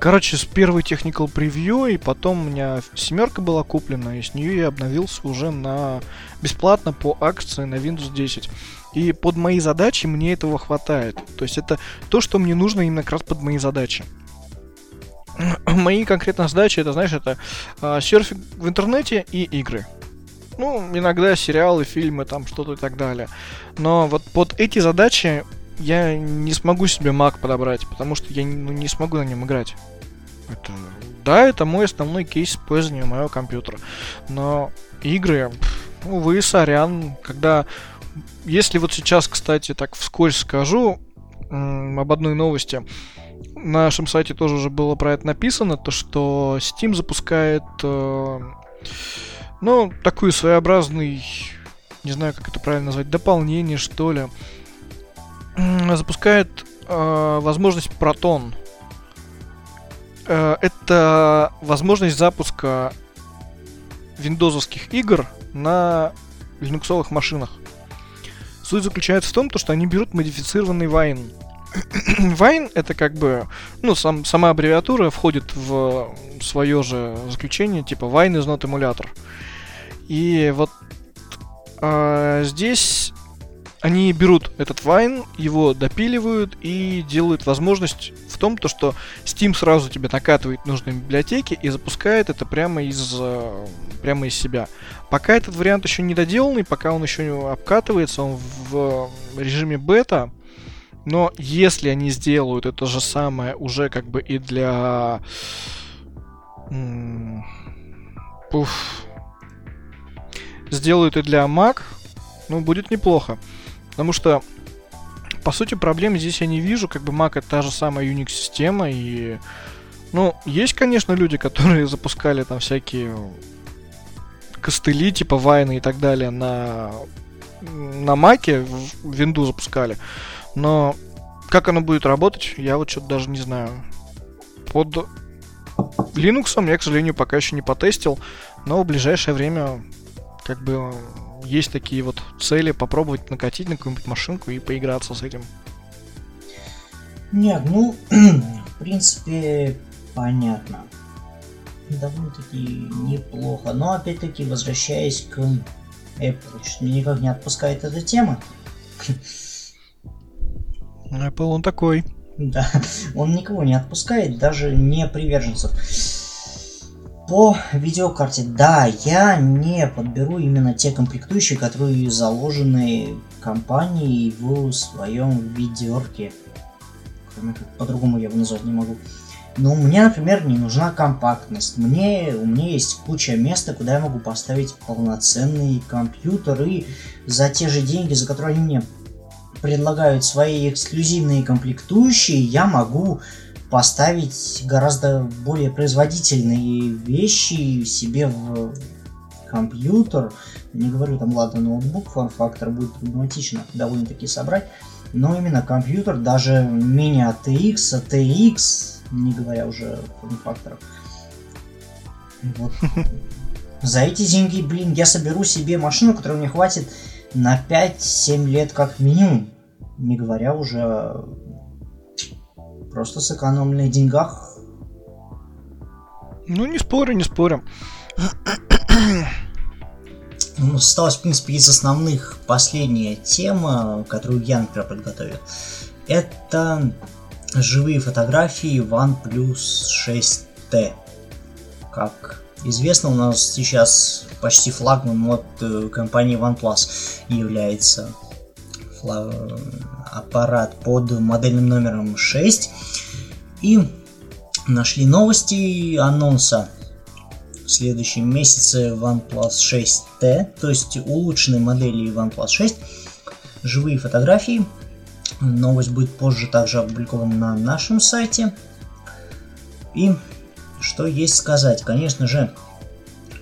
Speaker 2: Короче, с первой Technical Preview, и потом у меня семерка была куплена, и с нее я обновился уже на бесплатно по акции на Windows 10. И под мои задачи мне этого хватает. То есть это то, что мне нужно именно как раз под мои задачи. [clears throat] Мои конкретно задачи, это, знаешь, это э, серфинг в интернете и игры. Ну, иногда сериалы, фильмы, там что-то и так далее. Но вот под эти задачи я не смогу себе Mac подобрать, потому что я ну, не смогу на нем играть. Это, да, это мой основной кейс использования моего компьютера. Но игры, увы, сорян, когда... Если вот сейчас, кстати, так вскользь скажу об одной новости. На нашем сайте тоже уже было про это написано, то что Steam запускает, э, ну, такой своеобразный, не знаю, как это правильно назвать, дополнение, что ли, запускает э, возможность Proton. Э, это возможность запуска виндозовских игр на линуксовых машинах. Суть заключается в том, что они берут модифицированный Wine. [clears throat] Wine это как бы, ну, сам, сама аббревиатура входит в свое же заключение, типа Wine is not emulator. И вот э, здесь они берут этот вайн, его допиливают и делают возможность в том, то, что Steam сразу тебе накатывает нужные библиотеки и запускает это прямо из, э, прямо из себя. Пока этот вариант еще не доделанный, пока он еще обкатывается, он в режиме бета, но если они сделают это же самое уже как бы и для... Пуф. Сделают и для Mac, ну, будет неплохо. Потому что, по сути, проблем здесь я не вижу. Как бы Mac это та же самая Unix-система. И, ну, есть, конечно, люди, которые [laughs] запускали там всякие костыли, типа вайны и так далее на, на Маке, в винду запускали. Но как оно будет работать, я вот что-то даже не знаю. Под Linux я, к сожалению, пока еще не потестил, но в ближайшее время как бы есть такие вот цели попробовать накатить на какую-нибудь машинку и поиграться с этим?
Speaker 1: Нет, ну, [clears throat] в принципе, понятно. довольно-таки неплохо. Но опять-таки, возвращаясь к Apple, что меня никак не отпускает эта тема.
Speaker 2: Apple он такой.
Speaker 1: Да, он никого не отпускает, даже не приверженцев. По видеокарте, да, я не подберу именно те комплектующие, которые заложены компанией в своем видеорке. Кроме как по-другому я его назвать не могу. Но мне, например, не нужна компактность. Мне, у меня есть куча места, куда я могу поставить полноценный компьютер. И за те же деньги, за которые они мне предлагают свои эксклюзивные комплектующие, я могу поставить гораздо более производительные вещи себе в компьютер. Не говорю там, ладно, ноутбук, форм-фактор будет проблематично довольно-таки собрать. Но именно компьютер, даже мини ATX, не говоря уже о форм-факторах. Вот. [laughs] За эти деньги, блин, я соберу себе машину, которая мне хватит на 5-7 лет как минимум. Не говоря уже просто сэкономленных деньгах.
Speaker 2: Ну, не спорю, не спорю.
Speaker 1: Ну, осталась, в принципе, из основных последняя тема, которую я, например, подготовил. Это живые фотографии OnePlus 6T. Как известно, у нас сейчас почти флагман от э, компании OnePlus является аппарат под модельным номером 6. И нашли новости анонса в следующем месяце OnePlus 6T, то есть улучшенной модели OnePlus 6. Живые фотографии. Новость будет позже также опубликована на нашем сайте. И что есть сказать? Конечно же,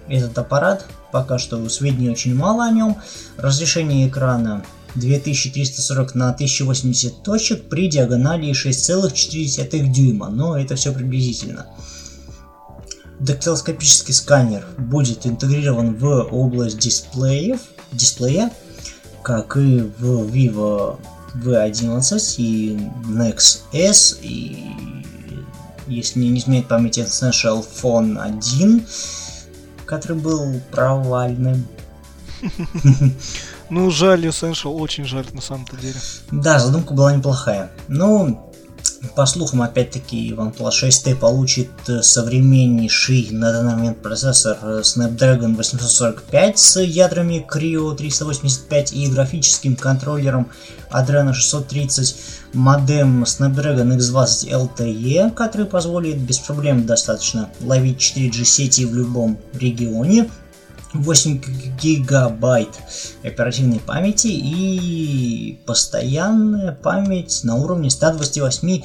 Speaker 1: этот аппарат, пока что сведений очень мало о нем. Разрешение экрана 2340 на 1080 точек при диагонали 6,4 дюйма, но это все приблизительно. Дактилоскопический сканер будет интегрирован в область дисплеев, дисплея, как и в Vivo V11 и Nex S, и если не изменяет память Essential Phone 1, который был провальным. [laughs]
Speaker 2: Ну, жаль, Essential, очень жаль на самом-то деле.
Speaker 1: Да, задумка была неплохая. Ну, по слухам, опять-таки, OnePlus 6T получит э, современнейший на данный момент процессор э, Snapdragon 845 с ядрами Creo 385 и графическим контроллером Adreno 630, модем Snapdragon X20 LTE, который позволит без проблем достаточно ловить 4G сети в любом регионе, 8 гигабайт оперативной памяти и постоянная память на уровне 128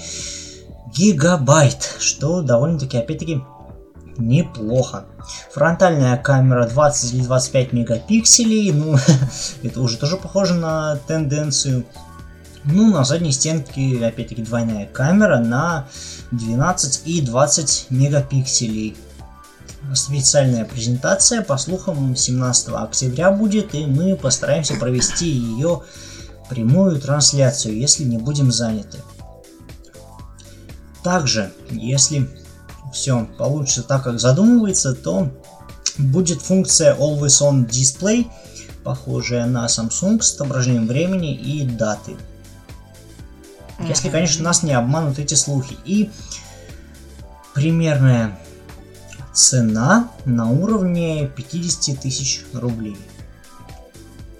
Speaker 1: гигабайт, что довольно-таки, опять-таки, неплохо. Фронтальная камера 20 или 25 мегапикселей, ну, [laughs] это уже тоже похоже на тенденцию. Ну, на задней стенке, опять-таки, двойная камера на 12 и 20 мегапикселей специальная презентация, по слухам, 17 октября будет, и мы постараемся провести ее прямую трансляцию, если не будем заняты. Также, если все получится так, как задумывается, то будет функция Always On Display, похожая на Samsung с отображением времени и даты. Если, конечно, нас не обманут эти слухи. И примерная цена на уровне 50 тысяч рублей.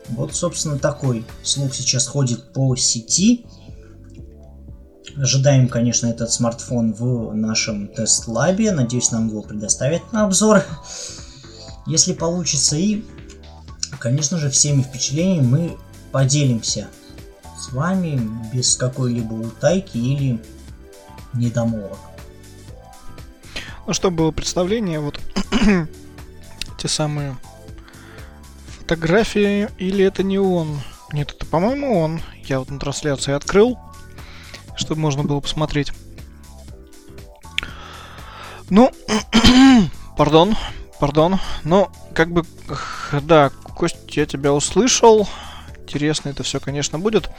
Speaker 1: Вот, собственно, такой слух сейчас ходит по сети. Ожидаем, конечно, этот смартфон в нашем тест-лабе. Надеюсь, нам его предоставят на обзор, если получится. И, конечно же, всеми впечатлениями мы поделимся с вами без какой-либо утайки или недомолвок.
Speaker 2: Ну, чтобы было представление, вот [clears throat] те самые фотографии, или это не он? Нет, это, по-моему, он. Я вот на трансляции открыл, чтобы можно было посмотреть. Ну, [clears throat] пардон, пардон. Но, как бы, да, Кость, я тебя услышал. Интересно это все, конечно, будет.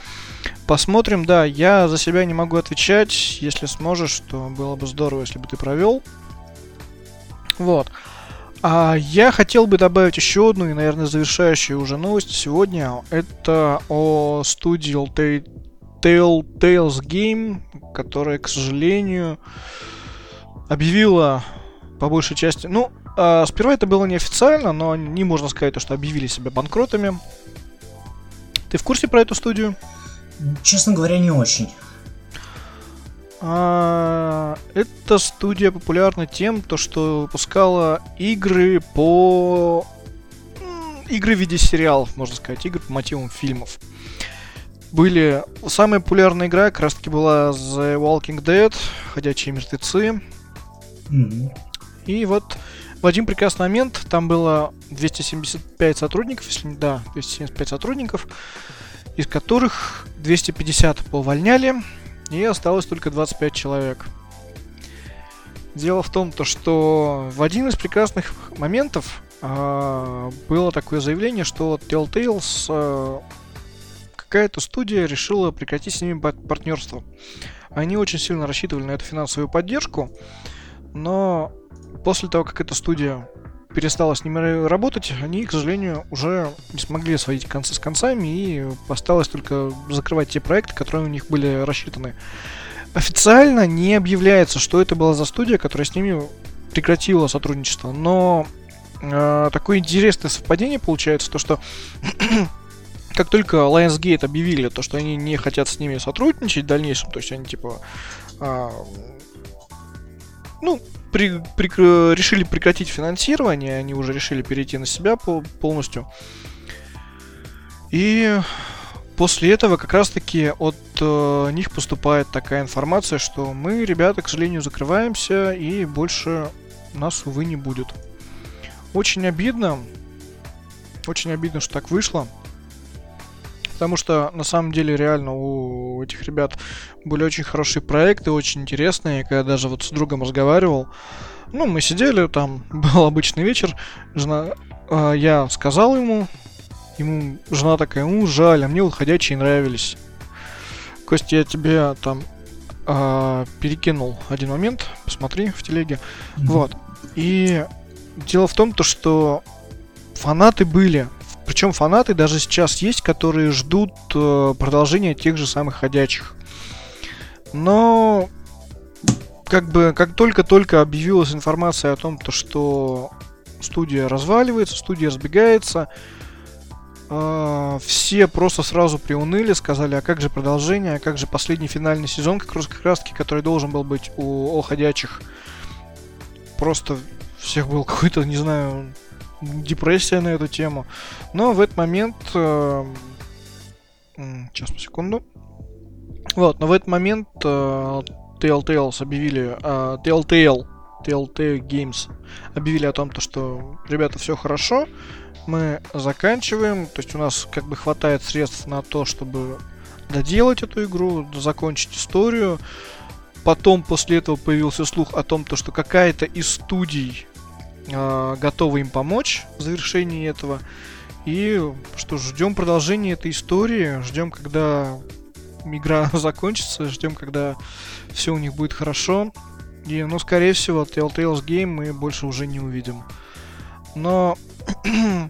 Speaker 2: Посмотрим, да, я за себя не могу отвечать. Если сможешь, то было бы здорово, если бы ты провел Вот. А я хотел бы добавить еще одну и, наверное, завершающую уже новость сегодня. Это о студии Telltales Game, которая, к сожалению, объявила по большей части... Ну, э, сперва это было неофициально, но не можно сказать, что объявили себя банкротами. Ты в курсе про эту студию?
Speaker 1: Честно говоря, не очень.
Speaker 2: А, эта студия популярна тем, то, что выпускала игры по... Игры в виде сериалов, можно сказать, игры по мотивам фильмов. Были... Самая популярная игра как раз таки была The Walking Dead, Ходячие мертвецы. Mm-hmm. И вот в один прекрасный момент там было 275 сотрудников, если не да, 275 сотрудников, из которых 250 повольняли, и осталось только 25 человек. Дело в том, то, что в один из прекрасных моментов э, было такое заявление, что Telltales э, какая-то студия решила прекратить с ними партнерство. Они очень сильно рассчитывали на эту финансовую поддержку, но после того, как эта студия перестала с ними работать, они, к сожалению, уже не смогли сводить концы с концами и осталось только закрывать те проекты, которые у них были рассчитаны. Официально не объявляется, что это была за студия, которая с ними прекратила сотрудничество, но э, такое интересное совпадение получается, то что [clears throat] как только Lionsgate объявили то, что они не хотят с ними сотрудничать в дальнейшем, то есть они типа э, ну, при, при, решили прекратить финансирование, они уже решили перейти на себя полностью. И после этого как раз-таки от э, них поступает такая информация, что мы, ребята, к сожалению, закрываемся и больше нас, увы, не будет. Очень обидно. Очень обидно, что так вышло. Потому что на самом деле реально у этих ребят были очень хорошие проекты, очень интересные. Когда даже вот с другом разговаривал, ну, мы сидели, там [laughs] был обычный вечер, жена, э, я сказал ему, ему жена такая, ну, жаль, а мне вот ходячие нравились. Костя, я тебе там э, перекинул один момент, посмотри в телеге. Mm-hmm. Вот. И дело в том, то, что фанаты были, причем фанаты даже сейчас есть, которые ждут э, продолжения тех же самых ходячих. Но как бы как только-только объявилась информация о том, то, что студия разваливается, студия разбегается, э, все просто сразу приуныли, сказали, а как же продолжение, а как же последний финальный сезон, как раз, как раз таки, который должен был быть у, у ходячих. Просто всех был какой-то, не знаю, депрессия на эту тему. Но в этот момент... Э, сейчас, по секунду. Вот, но в этот момент э, Telltales объявили... Э, Telltale, Telltale Games объявили о том, то, что, ребята, все хорошо, мы заканчиваем, то есть у нас как бы хватает средств на то, чтобы доделать эту игру, закончить историю. Потом после этого появился слух о том, то, что какая-то из студий э, готовы им помочь в завершении этого. И что, ждем продолжения этой истории, ждем, когда игра [laughs] закончится, ждем, когда все у них будет хорошо. И, ну, скорее всего, Telltale's Game мы больше уже не увидим. Но [clears throat]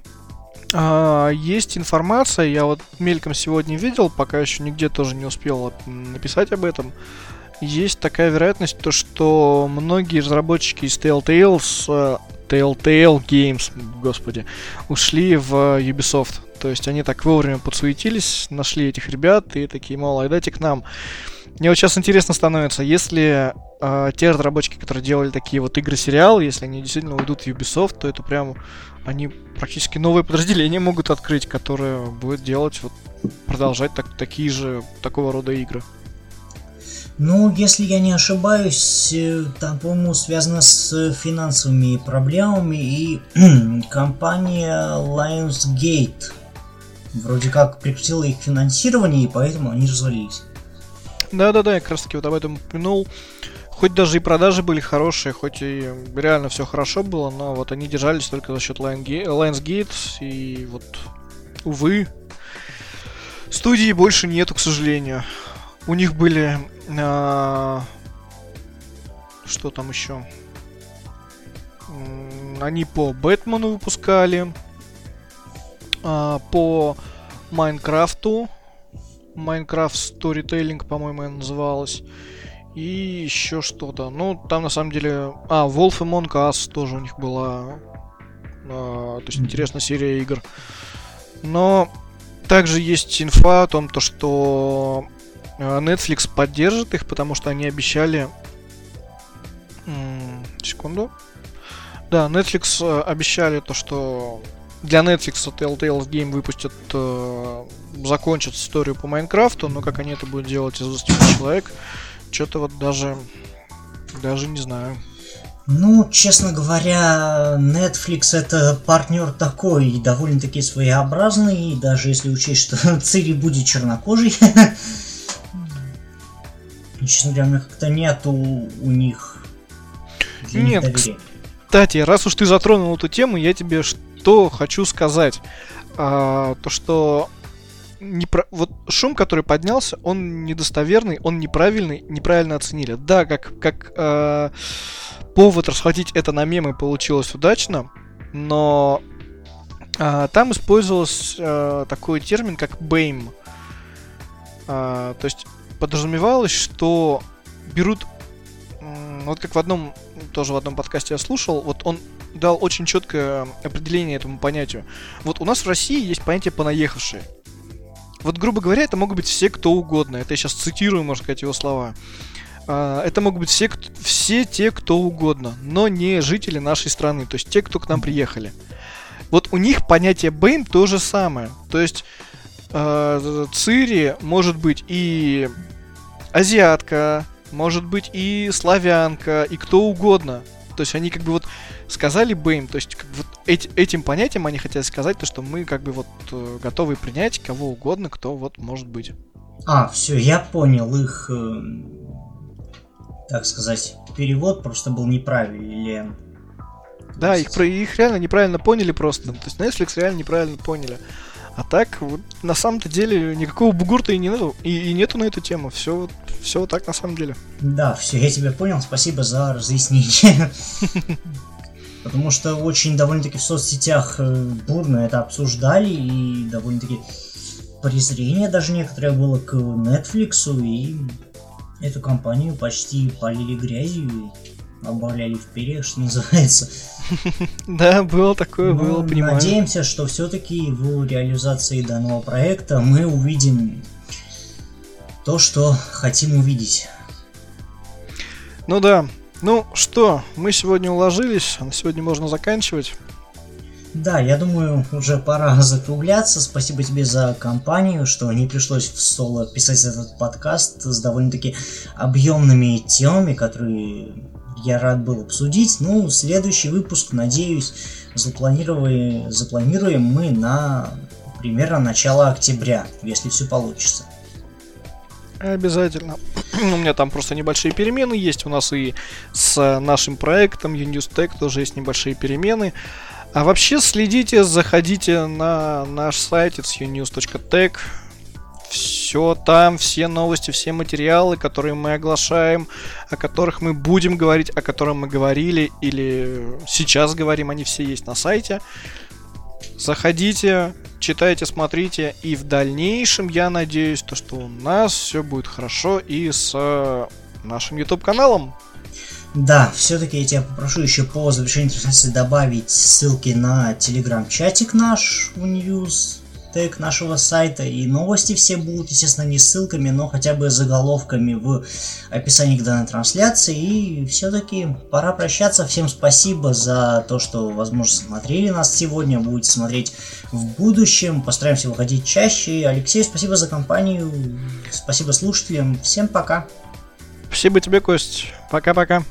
Speaker 2: а, есть информация, я вот мельком сегодня видел, пока еще нигде тоже не успел написать об этом. Есть такая вероятность, то, что многие разработчики из Telltales э, Telltale Games, господи, ушли в Ubisoft. То есть они так вовремя подсуетились, нашли этих ребят и такие, мол, а дайте к нам. Мне вот сейчас интересно становится, если э, те разработчики, которые делали такие вот игры-сериалы, если они действительно уйдут в Ubisoft, то это прям они практически новое подразделение могут открыть, которое будет делать вот продолжать так, такие же такого рода игры.
Speaker 1: Ну, если я не ошибаюсь, э, там, по-моему, связано с финансовыми проблемами и [clears throat] компания Lionsgate вроде как прекратила их финансирование, и поэтому они развалились.
Speaker 2: Да-да-да, я как раз таки вот об этом упомянул. Хоть даже и продажи были хорошие, хоть и реально все хорошо было, но вот они держались только за счет Lionsgate, и вот, увы, студии больше нету, к сожалению. У них были что там еще? Они по Бэтмену выпускали, а, по Майнкрафту, Майнкрафт Storytelling, по-моему, она называлась. И еще что-то. Ну, там на самом деле... А, Wolf Among Us тоже у них была. А, то есть интересная серия игр. Но также есть инфа о том, то, что а, Netflix поддержит их, потому что они обещали... Секунду. Да, Netflix э, обещали то, что для Netflix Telltale Game выпустят, э, закончат историю по Майнкрафту, но как они это будут делать из 20 человек, что-то вот даже, даже не знаю.
Speaker 1: Ну, честно говоря, Netflix это партнер такой, довольно-таки своеобразный, даже если учесть, что [laughs] Цири будет чернокожий, [laughs] честно говоря, у меня как-то нету у них
Speaker 2: Нет, доверия. кстати, раз уж ты затронул эту тему, я тебе что хочу сказать. А, то, что не про... вот шум, который поднялся, он недостоверный, он неправильный, неправильно оценили. Да, как, как э, повод расхватить это на мемы получилось удачно, но э, там использовался э, такой термин, как BAME. Э, то есть подразумевалось, что берут вот как в одном, тоже в одном подкасте я слушал, вот он дал очень четкое определение этому понятию. Вот у нас в России есть понятие «понаехавшие». Вот, грубо говоря, это могут быть все, кто угодно. Это я сейчас цитирую, можно сказать, его слова. А, это могут быть все, все те, кто угодно, но не жители нашей страны, то есть те, кто к нам приехали. Вот у них понятие Бэйм то же самое. То есть э, Цири может быть и азиатка, может быть и славянка, и кто угодно. То есть они как бы вот сказали бы им, то есть как бы вот эти, этим понятием они хотели сказать то, что мы как бы вот э, готовы принять кого угодно, кто вот может быть.
Speaker 1: А, все, я понял их, э, так сказать, перевод просто был неправилен.
Speaker 2: Да, их, про, их реально неправильно поняли просто. То есть Netflix реально неправильно поняли. А так, вот, на самом-то деле, никакого бугурта и, не нету, и, и нету на эту тему. Все, все вот так на самом деле.
Speaker 1: Да, все, я тебя понял. Спасибо за разъяснение. [laughs] Потому что очень довольно-таки в соцсетях э, бурно это обсуждали и довольно-таки презрение даже некоторое было к Netflix и эту компанию почти полили грязью обваляли в перьях, что [laughs] называется. [laughs]
Speaker 2: Да, было такое, Но было,
Speaker 1: понимаю. Надеемся, что все-таки в реализации данного проекта мы увидим то, что хотим увидеть.
Speaker 2: Ну да. Ну что, мы сегодня уложились, а на сегодня можно заканчивать.
Speaker 1: Да, я думаю, уже пора [laughs] закругляться. Спасибо тебе за компанию, что не пришлось в соло писать этот подкаст с довольно-таки объемными темами, которые я рад был обсудить. Ну, следующий выпуск, надеюсь, запланируем, запланируем мы на примерно начало октября, если все получится.
Speaker 2: Обязательно. [clears throat] У меня там просто небольшие перемены есть. У нас и с нашим проектом Unistech тоже есть небольшие перемены. А вообще следите, заходите на наш сайт it's unews.tech все там, все новости, все материалы, которые мы оглашаем, о которых мы будем говорить, о которых мы говорили или сейчас говорим, они все есть на сайте. Заходите, читайте, смотрите, и в дальнейшем я надеюсь, то, что у нас все будет хорошо и с э, нашим YouTube каналом.
Speaker 1: Да, все-таки я тебя попрошу еще по завершении трансляции добавить ссылки на телеграм-чатик наш в News тег нашего сайта, и новости все будут, естественно, не ссылками, но хотя бы заголовками в описании к данной трансляции. И все-таки пора прощаться. Всем спасибо за то, что, возможно, смотрели нас сегодня, будете смотреть в будущем. Постараемся выходить чаще. Алексей, спасибо за компанию. Спасибо слушателям. Всем пока.
Speaker 2: Спасибо тебе, Кость. Пока-пока.